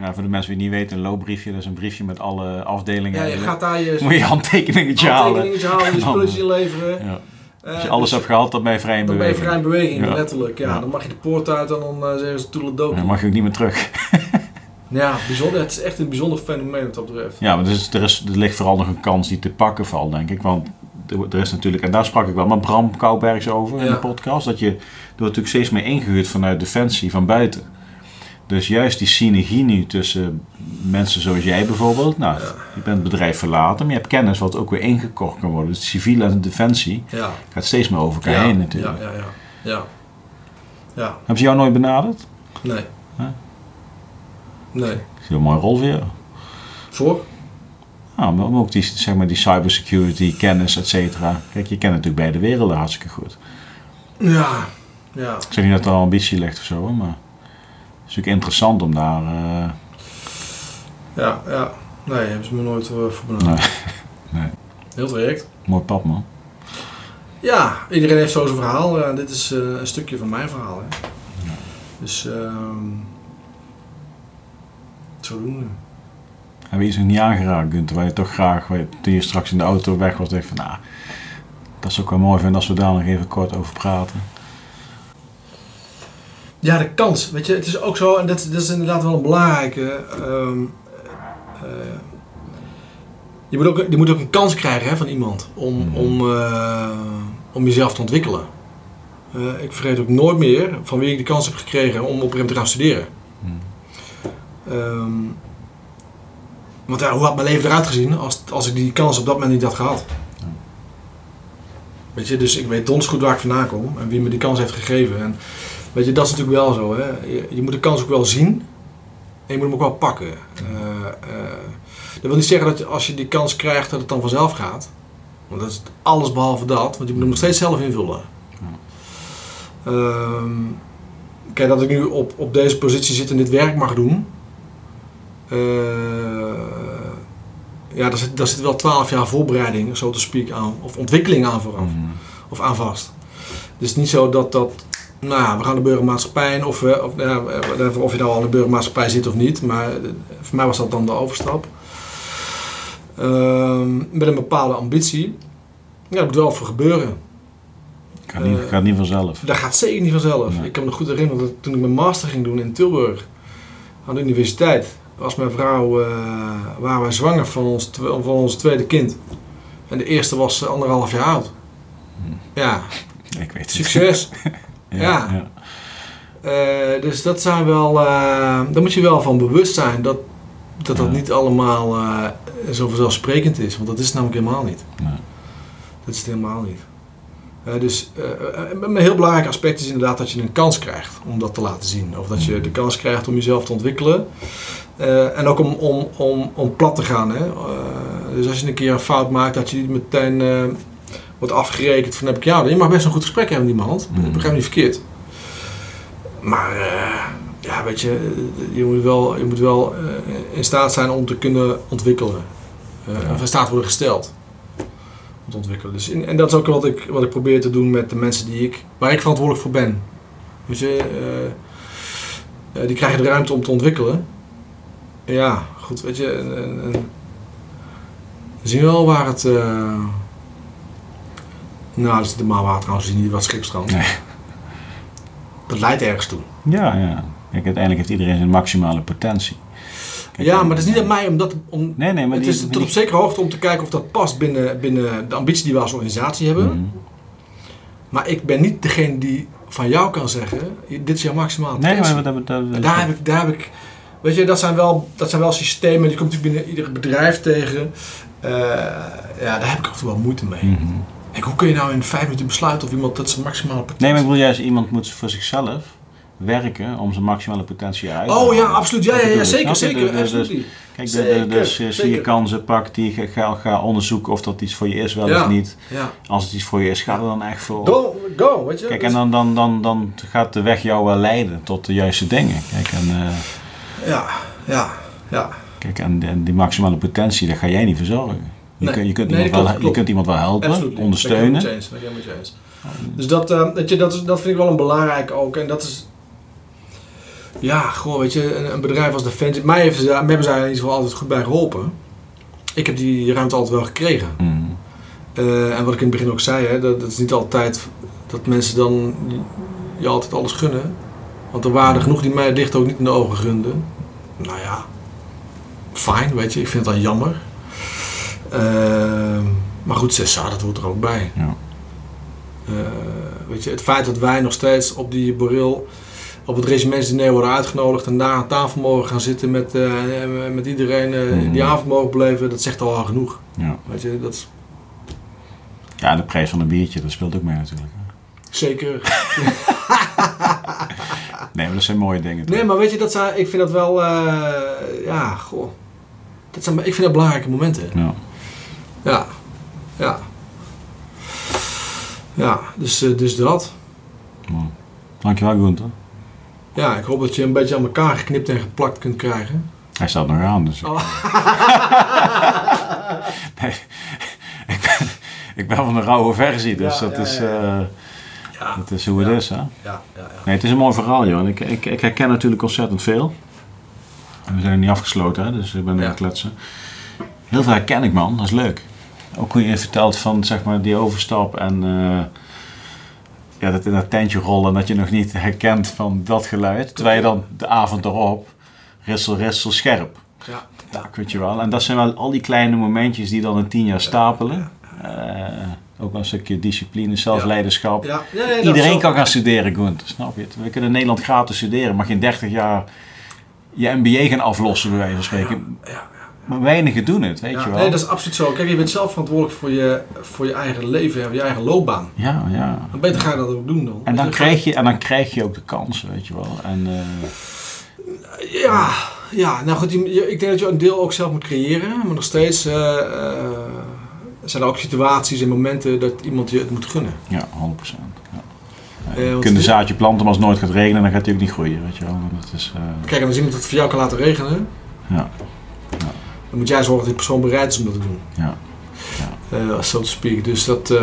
Ja, voor de mensen die het niet weten, een loopbriefje, dat is een briefje met alle afdelingen. Ja, je gaat daar je Moet je je handtekeningetje halen. handtekeningetje halen, je spulletjes inleveren. Ja. Eh, Als je alles dus hebt gehad, dan ben je vrij in dan ben je beweging. vrij in beweging, Ja. letterlijk. Ja. Ja. Dan mag je de poort uit en dan eh, zeggen ze toeledoki. Dan mag je ook niet meer terug. Ja, bijzonder. Het is echt een bijzonder fenomeen wat dat betreft. Ja, maar er, is, er, is, er ligt vooral nog een kans die te pakken valt, denk ik. Want er, is natuurlijk, en daar sprak ik wel met Bram Koubergs over in Ja. de podcast, dat je er wordt natuurlijk steeds meer ingehuurd vanuit Defensie, van buiten. Dus juist die synergie nu tussen mensen zoals jij bijvoorbeeld, nou, Ja. je bent het bedrijf verlaten, maar je hebt kennis wat ook weer ingekocht kan worden. Dus civiel en defensie Ja. gaat steeds meer over elkaar ja. heen natuurlijk. Ja, ja, ja. Ja. Ja, Hebben ze jou nooit benaderd? nee. Huh? Nee. Dat is een heel mooi rol je. Voor? Nou, maar ook die, zeg maar, die cybersecurity, kennis, et cetera. Kijk, je kent natuurlijk beide werelden hartstikke goed. Ja. Ja. Ik zeg niet dat er al ambitie ligt of zo, maar is natuurlijk interessant om daar. eh, Ja, ja. Nee, hebben ze me nooit eh, voor benaderd. nee, nee. Heel traject. Mooi pap, man. Ja, iedereen heeft zo zijn verhaal. Ja, dit is eh, een stukje van mijn verhaal. Hè. Dus, ehm zodoende. Hebben we iets nog niet aangeraakt, Gunther, waar je toch graag, waar je, toen je straks in de auto weg was, dacht van, nou, dat zou ik wel mooi vinden als we daar nog even kort over praten. Ja, de kans. Weet je, het is ook zo, en dat, dat is inderdaad wel een belangrijke. ehm, eh, je, moet ook, je moet ook een kans krijgen hè, van iemand om, Mhm. om, eh, om jezelf te ontwikkelen. Eh, ik vergeet ook nooit meer van wie ik de kans heb gekregen om op hem te gaan studeren. Mhm. Ehm, want ja, hoe had mijn leven eruit gezien als, als ik die kans op dat moment niet had gehad? Weet je, dus ik weet donders goed waar ik vandaan kom en wie me die kans heeft gegeven. En weet je, dat is natuurlijk wel zo. Hè? Je, je moet de kans ook wel zien en je moet hem ook wel pakken. Eh, dat wil niet zeggen dat je, als je die kans krijgt dat het dan vanzelf gaat. Want dat is alles behalve dat, want je moet hem nog steeds zelf invullen. Ehm, kijk, dat ik nu op, op deze positie zit en dit werk mag doen. eh, ja, daar zit, daar zit wel twaalf jaar voorbereiding, zo te speak, aan. Of ontwikkeling aan vooraf. Mhm. Of aan vast. Dus het is niet zo dat dat... Nou ja, we gaan de burgermaatschappij in. Of, we, of, ja, of je nou al in de burgermaatschappij zit of niet. Maar eh, voor mij was dat dan de overstap. Ehm, met een bepaalde ambitie. Ja, dat moet wel voor gebeuren. Gaat, niet, Eh, gaat niet vanzelf. Dat gaat zeker niet vanzelf. Nee. Ik kan me nog goed herinneren dat toen ik mijn master ging doen in Tilburg aan de universiteit, was mijn vrouw, eh waren wij zwanger van ons, van ons tweede kind. En de eerste was anderhalf jaar oud. Hm. Ja, Ik weet het. succes. ja. Eh, dus dat zijn wel, eh daar moet je wel van bewust zijn dat dat, dat Ja. niet allemaal eh, zo vanzelfsprekend is. Want dat is het namelijk helemaal niet. Nee. Dat is het helemaal niet. Dus een heel belangrijk aspect is inderdaad dat je een kans krijgt om dat te laten zien. Of dat je de kans krijgt om jezelf te ontwikkelen. En ook om, om, om, om plat te gaan. Hè? Dus als je een keer een fout maakt, dat je niet meteen wordt afgerekend van heb ik jou. Je mag best een goed gesprek hebben met iemand. Mhm. Ik begrijp niet verkeerd. Maar eh, ja, weet je, eh, je moet wel, je moet wel eh, in staat zijn om te kunnen ontwikkelen. Eh, Ja. Of in staat worden gesteld om te ontwikkelen. Dus in- en dat is ook wat ik, wat ik probeer te doen met de mensen die ik, waar ik verantwoordelijk voor ben. Weet je, die krijgen de ruimte om te ontwikkelen. Ja, goed, weet je. En, en we zien wel waar het. Nou, dat is de Maanwater trouwens, niet wat schipstrand. Nee. Dat leidt ergens toe. Ja, ja. Kijk, uiteindelijk heeft iedereen zijn maximale potentie. Kijk, ja, maar het is niet aan mij om dat. Om, Nee, nee, maar het die, is tot die- op zekere hoogte om te kijken of dat past binnen, binnen de ambitie die we als organisatie hebben. Mhm. Maar ik ben niet degene die van jou kan zeggen: dit is jouw maximale Nee, potentie. maar dat, dat, dat, daar, heb ik, daar heb ik. Weet je, dat zijn wel, dat zijn wel systemen, die komt natuurlijk binnen ieder bedrijf tegen. Eh, ja, daar heb ik af en toe wel moeite mee. Mhm. Kijk, hoe kun je nou in vijf minuten besluiten of iemand dat zijn maximale potentie Nee, maar ik bedoel juist, iemand moet voor zichzelf werken om zijn maximale potentie uit te Oh ja, halen. absoluut. Ja, ja, ja zeker, zeker. Dus- dus- absoluut. Kijk, de- Zeker, de- dus eh, zie je zeker. kansen, pak die, ga- ga, onderzoeken of dat iets voor je is, wel Ja. of niet. Ja. Als het iets voor je is, ga er dan echt voor. Go, go, weet je. Kijk, Dus- en dan, dan, dan, dan gaat de weg jou wel leiden tot de juiste dingen. Kijk, en, eh, Ja, ja, ja. kijk, en, en die maximale potentie, dat ga jij niet verzorgen. Je, Nee. je, kunt Nee, iemand dat wel, klopt, je kunt iemand wel helpen, Absoluut. ondersteunen. Dat ik helemaal eens, dat. Dus dat, weet je, dat, is, dat vind ik wel een belangrijk ook. En dat is... Ja, gewoon, weet je, een, een bedrijf als Defensie... Mij, heeft, daar- hebben zij in ieder geval altijd goed bij geholpen. Ik heb die ruimte altijd wel gekregen. Mhm. Eh, en wat ik in het begin ook zei, hè, dat, dat is niet altijd dat mensen dan je altijd alles gunnen. Want er waren er genoeg die mij dicht ook niet in de ogen gunden. Nou ja, fijn, weet je, ik vind het dan jammer. Ehm, maar goed, Cessa, dat hoort er ook bij. Ja. Eh, weet je, het feit dat wij nog steeds op die borrel, op het regimentsdiner worden uitgenodigd en daar aan tafel mogen gaan zitten met, eh, met iedereen eh, Mhm. die avond mogen beleven, dat zegt al genoeg. Ja. Weet je, dat is ja, de prijs van een biertje, dat speelt ook mee natuurlijk. zeker. Nee, maar dat zijn mooie dingen. toch? Nee, maar weet je, dat zijn, ik vind dat wel, eh, ja, goh. Dat zijn, ik vind dat belangrijke momenten. Ja, ja. Ja, dus, eh, dus dat. Mooi. Dankjewel, Gunther. Ja, ik hoop dat je een beetje aan elkaar geknipt en geplakt kunt krijgen. Hij staat nog aan, dus... Oh. Nee, ik, ben, ik ben van de rauwe versie, dus Ja, dat, ja, is, ja, eh, Ja, dat is hoe het is. Hè? ja, ja. ja. Nee, het is een mooi verhaal, joh. En Ik, ik, ik herken natuurlijk ontzettend veel. En we zijn er niet afgesloten, hè? dus ik ben aan het kletsen. Heel veel herken ik, man. Dat is leuk. Ook hoe je vertelt van zeg maar, die overstap en eh, ja, dat in dat tentje rollen en dat je nog niet herkent van dat geluid. Terwijl je dan de avond erop rissel, rissel, scherp. ja. Ja, weet je wel. En dat zijn wel al die kleine momentjes die dan in tien jaar stapelen. Eh, ook wel een stukje discipline, zelfleiderschap. ja. ja nee, dat Iedereen kan gaan studeren, Gunther, snap je het? We kunnen in Nederland gratis studeren, mag je in 30 jaar je MBA gaan aflossen, bij wijze van spreken. Ja. Maar weinigen doen het, weet Ja, je wel. nee, dat is absoluut zo. Kijk, je bent zelf verantwoordelijk voor je, voor je eigen leven en je eigen loopbaan. Ja, ja. Dan beter ga je dat ook doen dan. En dan, Dus krijg je, en dan krijg je ook de kans, weet je wel. En, eh, Ja, ja, nou goed, ik denk dat je een deel ook zelf moet creëren, maar nog steeds eh, eh, zijn er ook situaties en momenten dat iemand je het moet gunnen. ja, 100%. Ja. Je kunt een zaadje planten, maar als het nooit gaat regenen, dan gaat hij ook niet groeien, weet je wel. Dat is, Kijk, en als iemand het voor jou kan laten regenen, ja, dan moet jij zorgen dat die persoon bereid is om dat te doen. ja. Eh zo te speak. Dus dat, eh,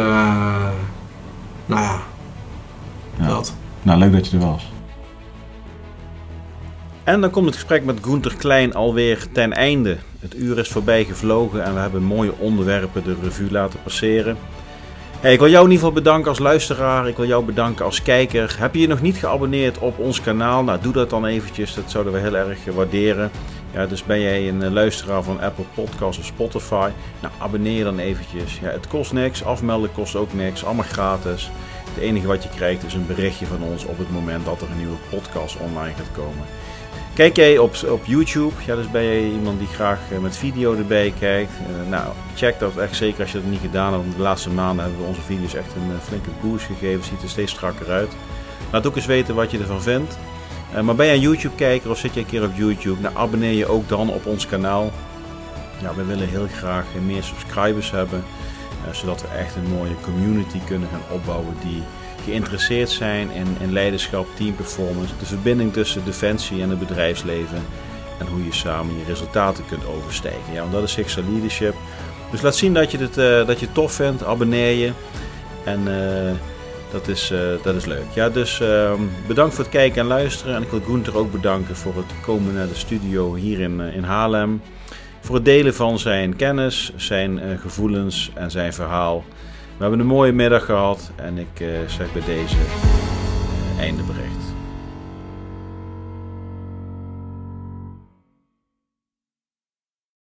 nou ja, Ja. dat. Nou, leuk dat je er was. En dan komt het gesprek met Gunther Klein alweer ten einde. Het uur is voorbij gevlogen en we hebben mooie onderwerpen de revue laten passeren. Hey, ik wil jou in ieder geval bedanken als luisteraar. Ik wil jou bedanken als kijker. Heb je je nog niet geabonneerd op ons kanaal? Nou, doe dat dan eventjes. Dat zouden we heel erg waarderen. Ja, dus ben jij een eh, luisteraar van Apple Podcasts of Spotify? Nou, abonneer dan eventjes. Ja, het kost niks. Afmelden kost ook niks. Allemaal gratis. Het enige wat je krijgt is een berichtje van ons op het moment dat er een nieuwe podcast online gaat komen. Kijk jij op, op YouTube, ja, dus ben jij iemand die graag eh, met video erbij kijkt. Eh, nou, check dat echt zeker als je dat niet gedaan hebt. De laatste maanden hebben we onze video's echt een flinke boost gegeven. Ziet er steeds strakker uit. Laat ook eens weten wat je ervan vindt. Eh, maar ben jij een YouTube-kijker of zit je een keer op YouTube? Nou, abonneer je ook dan op ons kanaal. Ja, we willen heel graag meer subscribers hebben. eh, zodat we echt een mooie community kunnen gaan opbouwen die geïnteresseerd zijn in, in leiderschap, team performance, de verbinding tussen defensie en het bedrijfsleven en hoe je samen je resultaten kunt overstijgen. Ja, want dat is Sixer Leadership. Dus laat zien dat je het eh, dat je het tof vindt, abonneer je en dat, is, eh, dat is leuk. Ja, dus ehm, bedankt voor het kijken en luisteren en ik wil Gunther ook bedanken voor het komen naar de studio hier in, eh, in Haarlem. Voor het delen van zijn kennis, zijn eh, gevoelens en zijn verhaal. We hebben een mooie middag gehad en ik zeg bij deze einde bericht.